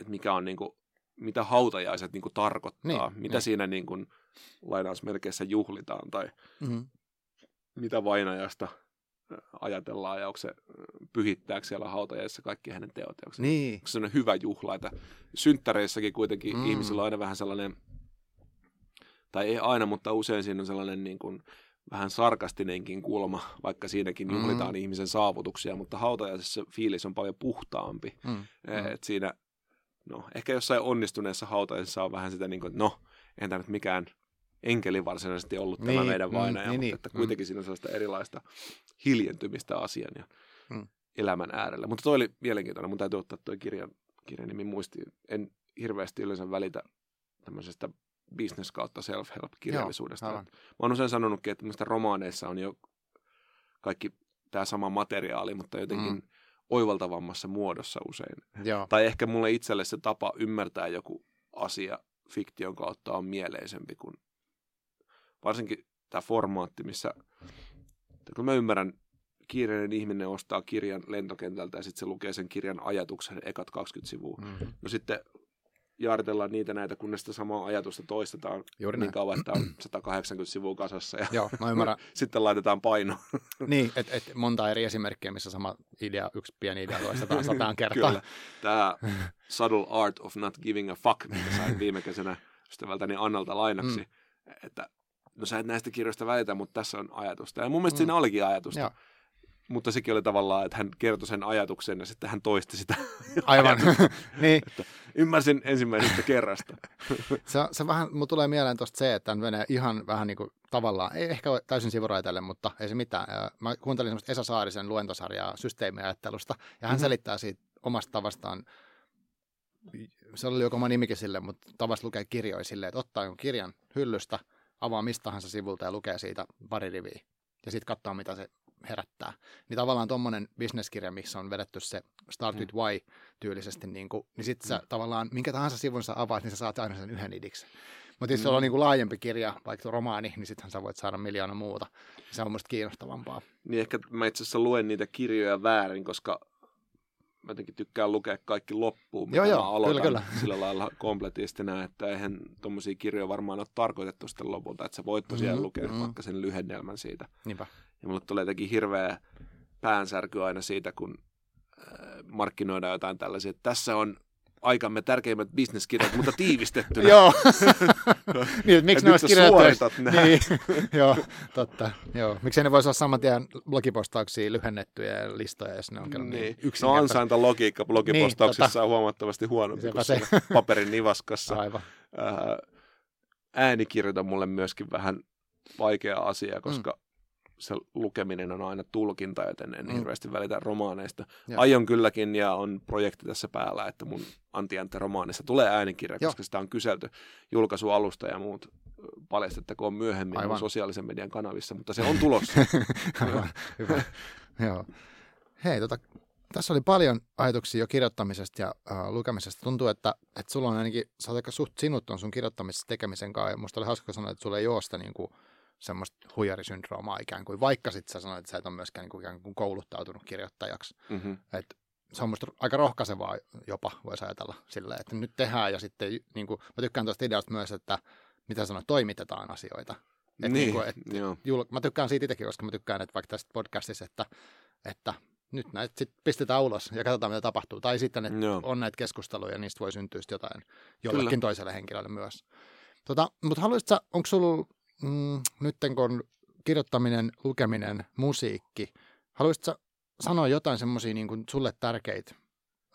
että mikä on niin kuin, mitä hautajaiset niin kuin tarkoittaa, Niin, mitä niin. siinä niin kuin, lainausmerkeissä juhlitaan tai Mm. mitä vainajasta ö, ajatellaan ja onko se ö, pyhittääkö siellä hautajaisissa kaikki hänen teot. Onko se, Niin. onko se sellainen hyvä juhla, että synttäreissäkin kuitenkin Mm. mm. ihmisillä on aina vähän sellainen, tai ei aina, mutta usein siinä on sellainen niin kuin, vähän sarkastinenkin kulma, vaikka siinäkin Mm. juhlitaan ihmisen saavutuksia, mutta hautajaisessa fiilis on paljon puhtaampi. Mm. Mm. Mm. Et siinä, no ehkä jossain onnistuneessa hautajaisessa on vähän sitä niin kuin, että no, entä nyt mikään enkeli varsinaisesti ollut niin, tämä meidän mm, vainaja, niin, mutta niin, että mm. kuitenkin siinä on sellaista erilaista hiljentymistä asian ja Mm. elämän äärellä. Mutta toi oli mielenkiintoinen, mun täytyy ottaa tuo kirjan, kirjan nimi muistiin. En hirveästi yleensä välitä tämmöisestä business kautta self-help-kirjallisuudesta. Joo, Mä oon usein sanonutkin, että romaaneissa on jo kaikki tämä sama materiaali, mutta jotenkin mm. Oivaltavammassa muodossa usein. Joo. Tai ehkä mulle itselle se tapa ymmärtää joku asia fiktion kautta on mieleisempi kuin varsinkin tämä formaatti, missä kun mä ymmärrän, kiireinen ihminen ostaa kirjan lentokentältä ja sitten se lukee sen kirjan ajatuksen ekat 20 sivua. Mm-hmm. No sitten jaaritellaan niitä näitä, kunnes sitä samaa ajatusta toistetaan Juuri niin näin. kauan, että on 180 sivua kasassa ja Joo, mä ymmärrän. [laughs] sitten laitetaan paino. [laughs] niin, että et monta eri esimerkkiä, missä sama idea, yksi pieni idea toistetaan sataan kertaa. [laughs] Kyllä. Tämä Subtle Art of Not Giving a Fuck, minkä sain viime kesänä ystävältäni Annalta lainaksi, mm. että no sä et näistä kirjoista välitä, mutta tässä on ajatusta. Ja mun mielestä mm. siinä olikin ajatusta. Joo. Mutta sekin oli tavallaan, että hän kertoi sen ajatuksen ja sitten hän toisti sitä. [laughs] Aivan. [laughs] niin, Ymmärsin ensimmäisestä kerrasta. se, se vähän, mulla tulee mieleen tuosta se, että tämä menee ihan vähän niin kuin tavallaan, ei ehkä ole täysin sivuraiteille, mutta ei se mitään. Mä kuuntelin semmoista Esa Saarisen luentosarjaa systeemiajattelusta, ja hän Mhm. mm-hmm. selittää siitä omasta tavastaan, se oli joko oma nimikin sille, mutta tavasta lukee kirjoja silleen, että ottaa jonkun kirjan hyllystä, avaa mistä tahansa sivulta ja lukee siitä pari riviä. Ja sitten katsoo, mitä se herättää. Niin tavallaan tuommoinen bisneskirja, missä on vedetty se Start with Why tyylisesti, niin, kuin, niin sitten sä tavallaan, minkä tahansa sivun sä avaat, niin sä saat aina sen yhden idiksen. Mutta jos sulla on niin kuin laajempi kirja, vaikka romaani, niin sittenhän sä voit saada miljoona muuta. Se on musta kiinnostavampaa. Niin ehkä mä itse asiassa luen niitä kirjoja väärin, koska mä jotenkin tykkään lukea kaikki loppuun, mitä Joo, mä joo, aloitan kyllä, [laughs] sillä lailla kompletistina, että eihän tuommoisia kirjoja varmaan ole tarkoitettu sitten lopulta, että sä voit tosiaan Mhm, lukea mhm. vaikka sen lyhennelmän siitä. Niinpä. Ja mulle tulee jotenkin hirveä päänsärky aina siitä, kun äh, markkinoidaan jotain tällaisia, että tässä on aikamme tärkeimmät bisneskirjat, mutta tiivistettynä. [laughs] Joo. [laughs] niin, että miksi ne olisi kirjoitettu? Niin, [laughs] joo, totta. Joo. Miksei ne voisi olla saman tien blogipostauksia lyhennettyjä ja listoja, jos ne on kerran niin, Niin. No yksinkertaisia. ansaintalogiikka blogipostauksissa Niin, tota. on huomattavasti huonompi kuin se. paperin nivaskassa. Aivan. Ää, äänikirjat on mulle myöskin vähän vaikea asia, koska mm. Se lukeminen on aina tulkinta, joten en Mm. hirveästi välitä romaaneista. Joo. Aion kylläkin ja on projekti tässä päällä, että mun Antti Antti romaanista tulee äänikirja, Joo. koska sitä on kyselty julkaisualusta ja muut paljastettakoon myöhemmin Aivan. sosiaalisen median kanavissa, mutta se on tulossa. [laughs] Aivan. Hyvä. Joo. Hei, tota, tässä oli paljon ajatuksia jo kirjoittamisesta ja äh, lukemisesta. Tuntuu, että, että sulla on ainakin, sä oot aika suht sinut on sun kirjoittamisessa tekemisen kanssa. Ja musta oli hauska kun sanoa, että sulla ei ole sitä niin kuin, semmoista huijarisyndroomaa ikään kuin, vaikka sitten sä sanoit, että sä et ole myöskään niin kuin, ikään kuin kouluttautunut kirjoittajaksi. mm-hmm. Et se on musta aika rohkaisevaa jopa, voisi ajatella silleen, että nyt tehdään ja sitten, niin kuin, mä tykkään tuosta ideasta myös, että mitä sanoit, toimitetaan asioita. Et niin, niin kuin, et, jul, mä tykkään siitä itsekin, koska mä tykkään, että vaikka tästä podcastissa, että, että nyt näitä sitten pistetään ulos ja katsotaan, mitä tapahtuu. Tai sitten, että Joo. on näitä keskusteluja ja niistä voi syntyä sit jotain jollekin Kyllä. toiselle henkilölle myös. Tota, mutta haluaisitko onko sulla mm, nyt kun kirjoittaminen, lukeminen, musiikki, haluaisitko sanoa jotain semmoisia niin kuin sulle tärkeitä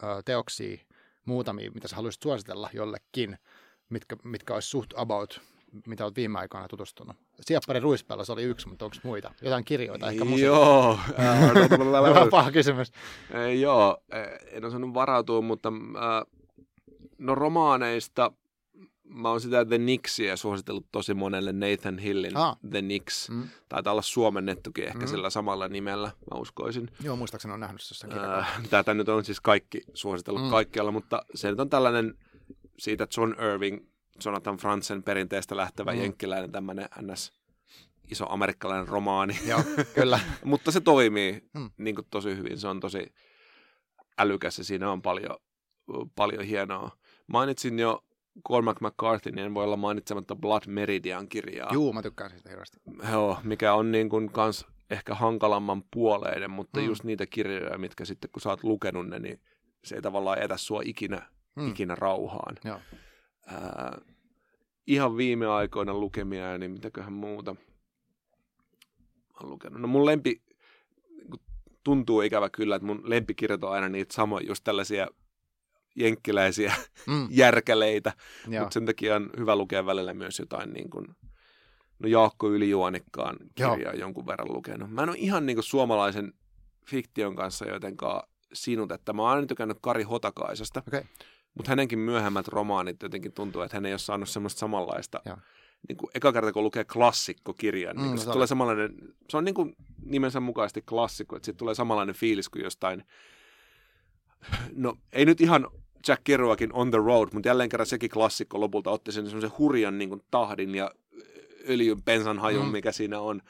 ö, teoksia, muutamia, mitä sä haluaisit suositella jollekin, mitkä, mitkä olisi suht about, mitä olet viime aikoina tutustunut? Sieppari Ruispella, se oli yksi, mutta onko muita? Jotain kirjoita, ehkä musiikkia. Joo. [laughs] Vähän paha kysymys. Joo, en osannut varautua, mutta no romaaneista mä oon sitä The Nixia suositellut tosi monelle Nathan Hillin Ah. The Nix. Mm. Taitaa olla suomennettukin ehkä Mm. sillä samalla nimellä, mä uskoisin. Joo, muistaakseni on nähnyt se jossain kirjassa. Äh, Tätä nyt on siis kaikki suositellut Mm. kaikkialla, mutta se nyt on tällainen siitä John Irving, Jonathan Franzen perinteestä lähtevä Mm. jenkkiläinen tämmöinen ns. iso amerikkalainen romaani. Joo, kyllä. [laughs] Mutta se toimii mm. niin kuin tosi hyvin. Se on tosi älykäs ja siinä on paljon, paljon hienoa. Mainitsin jo Cormac McCarthy, niin en voi olla mainitsematta Blood Meridian kirjaa. Juu, mä tykkään siitä hirveästi. Joo, mikä on niin kuin kans ehkä hankalamman puoleinen, mutta Mm. just niitä kirjoja, mitkä sitten kun sä oot lukenut ne, niin se ei tavallaan etä sua ikinä, Mm. ikinä rauhaan. Joo. Ää, ihan viime aikoina lukemia, niin mitäköhän muuta mä oon lukenut. No mun lempi, tuntuu ikävä kyllä, että mun lempikirjat on aina niitä samoja, just tällaisia jenkkiläisiä Mm, [laughs] järkäleitä, joo. mutta sen takia on hyvä lukea välillä myös jotain niin kuin, no Jaakko Ylijuonikkaan Joo. kirjaa jonkun verran lukenut. Mä en ole ihan niin kuin suomalaisen fiktion kanssa jotenkaan sinut, että mä oon aina tykännyt Kari Hotakaisesta. Okei. mutta hänenkin myöhemmät romaanit jotenkin tuntuu, että hän ei ole saanut semmoista samanlaista. Joo. Niin kuin eka kerta, kun lukee klassikkokirjan, niin Mm, se tulee samanlainen, se on niin kuin nimensä mukaisesti klassikko, että siitä tulee samanlainen fiilis kuin jostain, no ei nyt ihan Jack Kerouakin On the Road, mutta jälleen kerran sekin klassikko lopulta otti sen semmoisen hurjan niin kuin tahdin ja öljyn pensan hajun, Mm. mikä siinä on.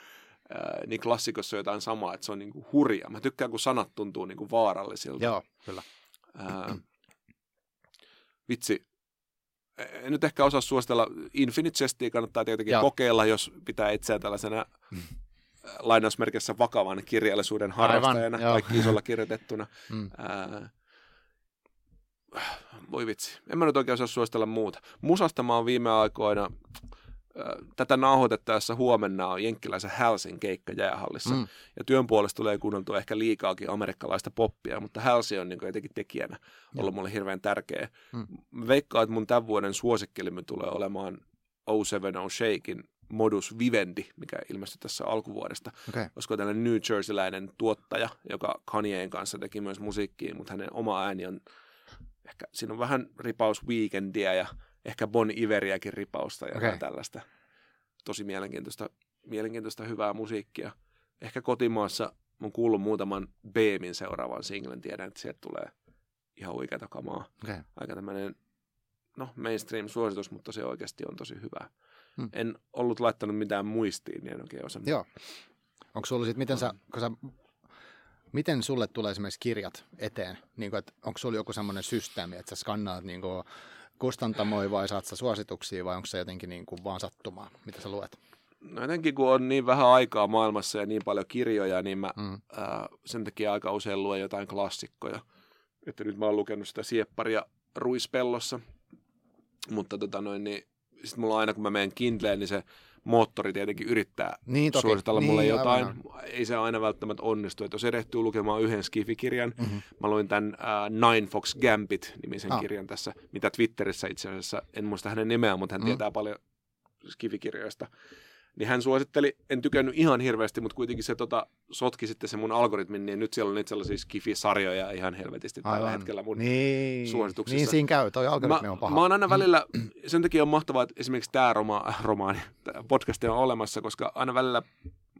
Ää, niin klassikossa on jotain samaa, että se on niin kuin hurja. Mä tykkään, kun sanat tuntuu niin kuin vaarallisilta. Joo, kyllä. Ää, vitsi, en nyt ehkä osaa suositella. Infinite Chestia kannattaa tietenkin Joo. kokeilla, jos pitää itseään tällaisena Mm. lainausmerkissä vakavan kirjallisuuden Aivan, harrastajana, joo. kaikki isolla kirjoitettuna. [laughs] Mm. Ää, voi vitsi, en mä nyt oikein osaa suositella muuta. Musasta mä oon viime aikoina, ää, tätä nauhoitettaessa huomenna on jenkkiläisen Halsin keikka jäähallissa. Mm. Ja työn puolesta tulee kuunneltua ehkä liikaakin amerikkalaista poppia, mutta Halsi on niin jotenkin tekijänä ollut mulle hirveän tärkeä. Mm. Veikkaan, että mun tämän vuoden suosikkelimme tulee olemaan 070 Shakein Modus Vivendi, mikä ilmestyi tässä alkuvuodesta. Okay. Olisiko tällainen New Jerseyläinen tuottaja, joka Kanyeen kanssa teki myös musiikkia, mutta hänen oma ääni on ehkä, siinä on vähän ripaus Weekendia ja ehkä Bon Iveriäkin ripausta ja okay. tällaista. Tosi mielenkiintoista, mielenkiintoista hyvää musiikkia. Ehkä kotimaassa mun kuullut muutaman Beemin seuraavan singlen, tiedän, että sieltä tulee ihan oikeata kamaa. Okay. Aika tämmöinen, no mainstream-suositus, mutta se oikeasti on tosi hyvä. Hmm. En ollut laittanut mitään muistiin, niin en oikein osaa. Joo. Onko sulla sit, miten sä, kun sä, miten sulle tulee esimerkiksi kirjat eteen? Niin kuin, että onko sulla joku semmoinen systeemi, että sä skannaat niin kuin kustantamoja vai saat sä suosituksia vai onko se jotenkin niin kuin vaan sattumaa, mitä sä luet? No jotenkin kun on niin vähän aikaa maailmassa ja niin paljon kirjoja, niin mä Mm. ää, sen takia aika usein luen jotain klassikkoja. Että nyt mä oon lukenut sitä Siepparia Ruispellossa. Mutta tota noin, niin sit mulla aina kun mä menen Kindleen, niin se moottori tietenkin yrittää Niin toki. suositella niin, mulle aivan, jotain. aivan. Ei se aina välttämättä onnistu. Että jos erehtyy lukemaan yhden skifikirjan, Mhm. mä luin tämän äh, Nine Fox Gambit-nimisen Ah. kirjan tässä, mitä Twitterissä itse asiassa, en muista hänen nimeään, mutta hän mm. tietää paljon skifikirjoista. Niin hän suositteli, en tykännyt ihan hirveästi, mutta kuitenkin se tota, sotki sitten se mun algoritmin, niin nyt siellä on niitä sellaisia skifisarjoja ihan helvetisti tällä Aivan. hetkellä mun niin, suosituksissa. Niin siinä käy, toi Mä, algoritmi on paha. mä oon aina välillä, [clears throat] sen takia on mahtavaa, että esimerkiksi tämä roma, romaani, tää podcast on olemassa, koska aina välillä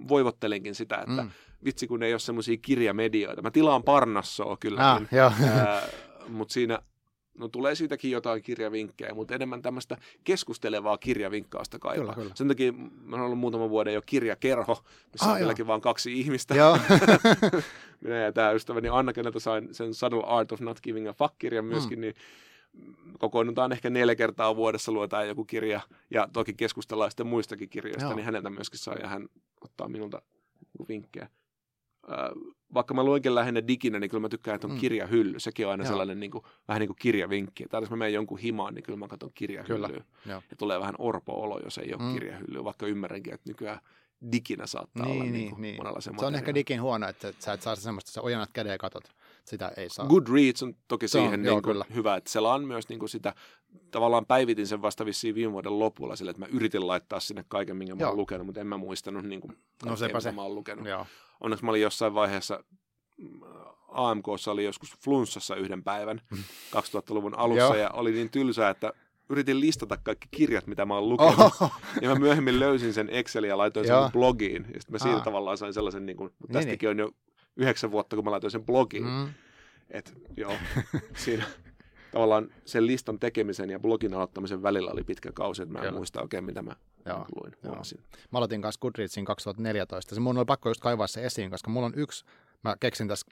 voivottelenkin sitä, että Mm. vitsi kun ei ole semmoisia kirjamedioita. Mä tilaan Parnassoa kyllä, Ah, joo. [laughs] mutta siinä no tulee siitäkin jotain kirjavinkkejä, mutta enemmän tämmöistä keskustelevaa kirjavinkkausta kaipaa. Kyllä, kyllä. Sen takia mä oon ollut muutaman vuoden jo kirjakerho, missä Ah, on vieläkin vain kaksi ihmistä. joo. [laughs] Minä ja tämä ystäväni Anna, keneltä sain sen Subtle Art of Not Giving a Fuck-kirjan myöskin, mm. niin kokoonnutaan ehkä neljä kertaa vuodessa, luetaan joku kirja ja toki keskustellaan sitten muistakin kirjoista, Joo. niin häneltä myöskin saa ja hän ottaa minulta vinkkejä. Vaikka mä luenkin lähinnä diginä, niin kyllä mä tykkään, että on Mm. kirjahylly. Sekin on aina Joo. sellainen niin kuin, vähän niin kuin kirjavinkki. Tai jos mä menen jonkun himaan, niin kyllä mä katson kirjahyllyä. Joo. Ja tulee vähän orpo-olo, jos ei ole Mm. kirjahyllyä, vaikka ymmärränkin, että nykyään diginä saattaa Niin, olla niin, niin, niin. monenlaisen Se on ehkä digin huono, että sä et saa semmoista, että sä ojennat käden ja katot. Sitä ei saa. Goodreads on toki Se on, siihen joo, niin kuin kyllä. hyvä, että selaan myös niin kuin sitä, tavallaan päivitin sen vasta vissiin viime vuoden lopulla sille, että mä yritin laittaa sinne kaiken, minkä mä Joo. oon lukenut, mutta en mä muistanut niin kuin No sepä se. mä oon lukenut. Joo. Onneksi mä olin jossain vaiheessa, mm, AMKssa oli joskus flunssassa yhden päivän 2000-luvun alussa Joo. ja oli niin tylsää, että yritin listata kaikki kirjat, mitä mä oon lukenut. Oho. Ja mä myöhemmin löysin sen Excelin ja laitoin sen blogiin. Ja sitten mä siitä Aa. tavallaan sain sellaisen, niin kuin, mutta Niin, tästäkin on jo yhdeksän vuotta, kun mä laitoin sen blogiin. Mm. Et, joo, siinä tavallaan sen listan tekemisen ja blogin aloittamisen välillä oli pitkä kausi, että mä en Kyllä. muista oikein, mitä mä Joo, joo, luin. joo. Mä aloitin kanssa Goodreadsin 2014. Se mun oli pakko just kaivaa se esiin, koska mulla on yksi, mä keksin tässä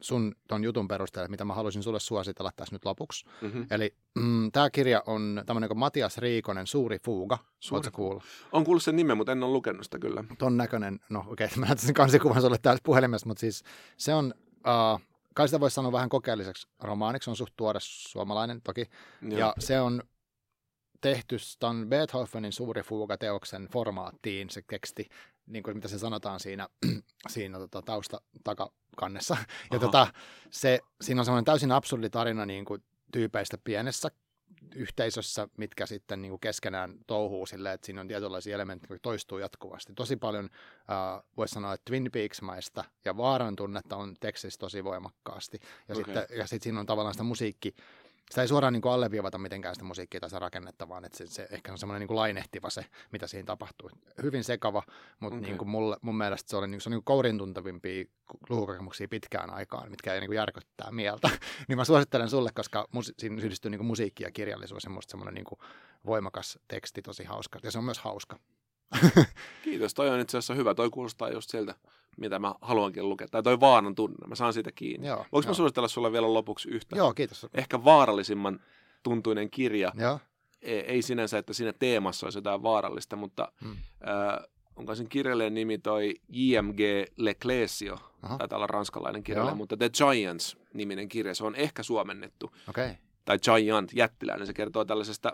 sun ton jutun perusteella, mitä mä haluaisin sulle suositella tässä nyt lopuksi. Mm-hmm. Eli mm, tämä kirja on tämmöinen kuin Matias Riikonen, Suuri fuuga. Suuri kuullut? On kuullut sen nimen, mutta en ole lukenut sitä kyllä. Ton näköinen, no okei, okay, [laughs] mä näytän sen kansikuvan sulle täällä puhelimessa, mutta siis se on, uh, kai sitä voisi sanoa vähän kokeelliseksi romaaniksi, on suht tuore suomalainen toki, Joo. ja se on tehty ton Beethovenin suuri fuuga-teoksen formaattiin se teksti, niin kuin mitä se sanotaan siinä, [clears throat] siinä tota, tausta takakannessa. Ja Aha. tota, se, siinä on semmoinen täysin absurdi tarina niin kuin tyypeistä pienessä yhteisössä, mitkä sitten niin kuin keskenään touhuu silleen, että siinä on tietynlaisia elementtejä, jotka toistuu jatkuvasti. Tosi paljon, äh, voisi sanoa, että Twin Peaks-maista ja vaaran tunnetta on tekstissä tosi voimakkaasti. Ja Okei. sitten ja sit siinä on tavallaan sitä musiikki, sitä ei suoraan niin kuin alleviivata mitenkään sitä musiikkia tai sitä rakennetta, vaan että se, se ehkä on semmoinen niin kuin lainehtiva se, mitä siinä tapahtuu. Hyvin sekava, mutta okay. niin kuin mulle, mun mielestä se oli niin, se on niin kourin tuntevimpia lukukokemuksia pitkään aikaan, mitkä ei niin kuin järkyttää mieltä. [laughs] niin mä suosittelen sulle, koska mus, siinä yhdistyy niin kuin musiikki ja kirjallisuus ja semmoinen niin kuin voimakas teksti, tosi hauska. Ja se on myös hauska. [laughs] Kiitos, toi on itse asiassa hyvä. Toi kuulostaa just siltä, mitä mä haluankin lukea. Tai toi vaaran tunne, mä saan siitä kiinni. Joo, Voinko joo. mä suositella sulle vielä lopuksi yhtä? Joo, kiitos. Ehkä vaarallisimman tuntuinen kirja. Joo. Ei, ei sinänsä, että siinä teemassa olisi jotain vaarallista, mutta hmm. äh, onko sen kirjailijan nimi toi J.M.G. Leclesio, taitaa olla ranskalainen kirjailija, mutta The Giants-niminen kirja, se on ehkä suomennettu. Okay. Tai Giant, jättiläinen, se kertoo tällaisesta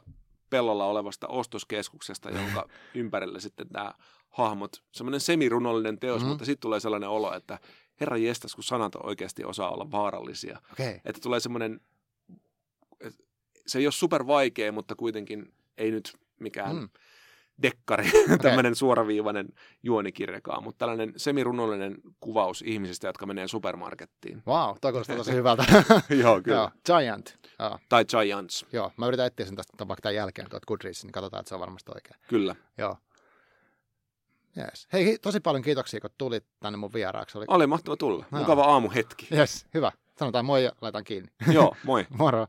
pellolla olevasta ostoskeskuksesta, jonka [laughs] ympärillä sitten nämä hahmot, semmoinen semirunollinen teos, mm-hmm. mutta sitten tulee sellainen olo, että herra jestas, kun sanat oikeasti osaa olla vaarallisia. Okay. Että tulee semmoinen, se ei ole super vaikea, mutta kuitenkin ei nyt mikään mm. Dekkari, [laughs] okay. tämmöinen suoraviivainen juonikirjakaan, mutta tällainen semirunollinen kuvaus ihmisistä, jotka menee supermarkettiin. Wow, toi kuulostaa tosi hyvältä. [laughs] Joo, kyllä. Joo, Giant. Joo. Tai Giants. Joo, mä yritän etsiä sen tästä vaikka tämän jälkeen tuot Goodreads, niin katsotaan, että se on varmasti oikein. Kyllä. Joo. Yes. Hei, tosi paljon kiitoksia, kun tulit tänne mun vieraaksi. Oli, Oli mahtava tulla. Mukava aamuhetki. Yes, hyvä. Sanotaan moi ja laitan kiinni. Joo, [laughs] moi. Moro.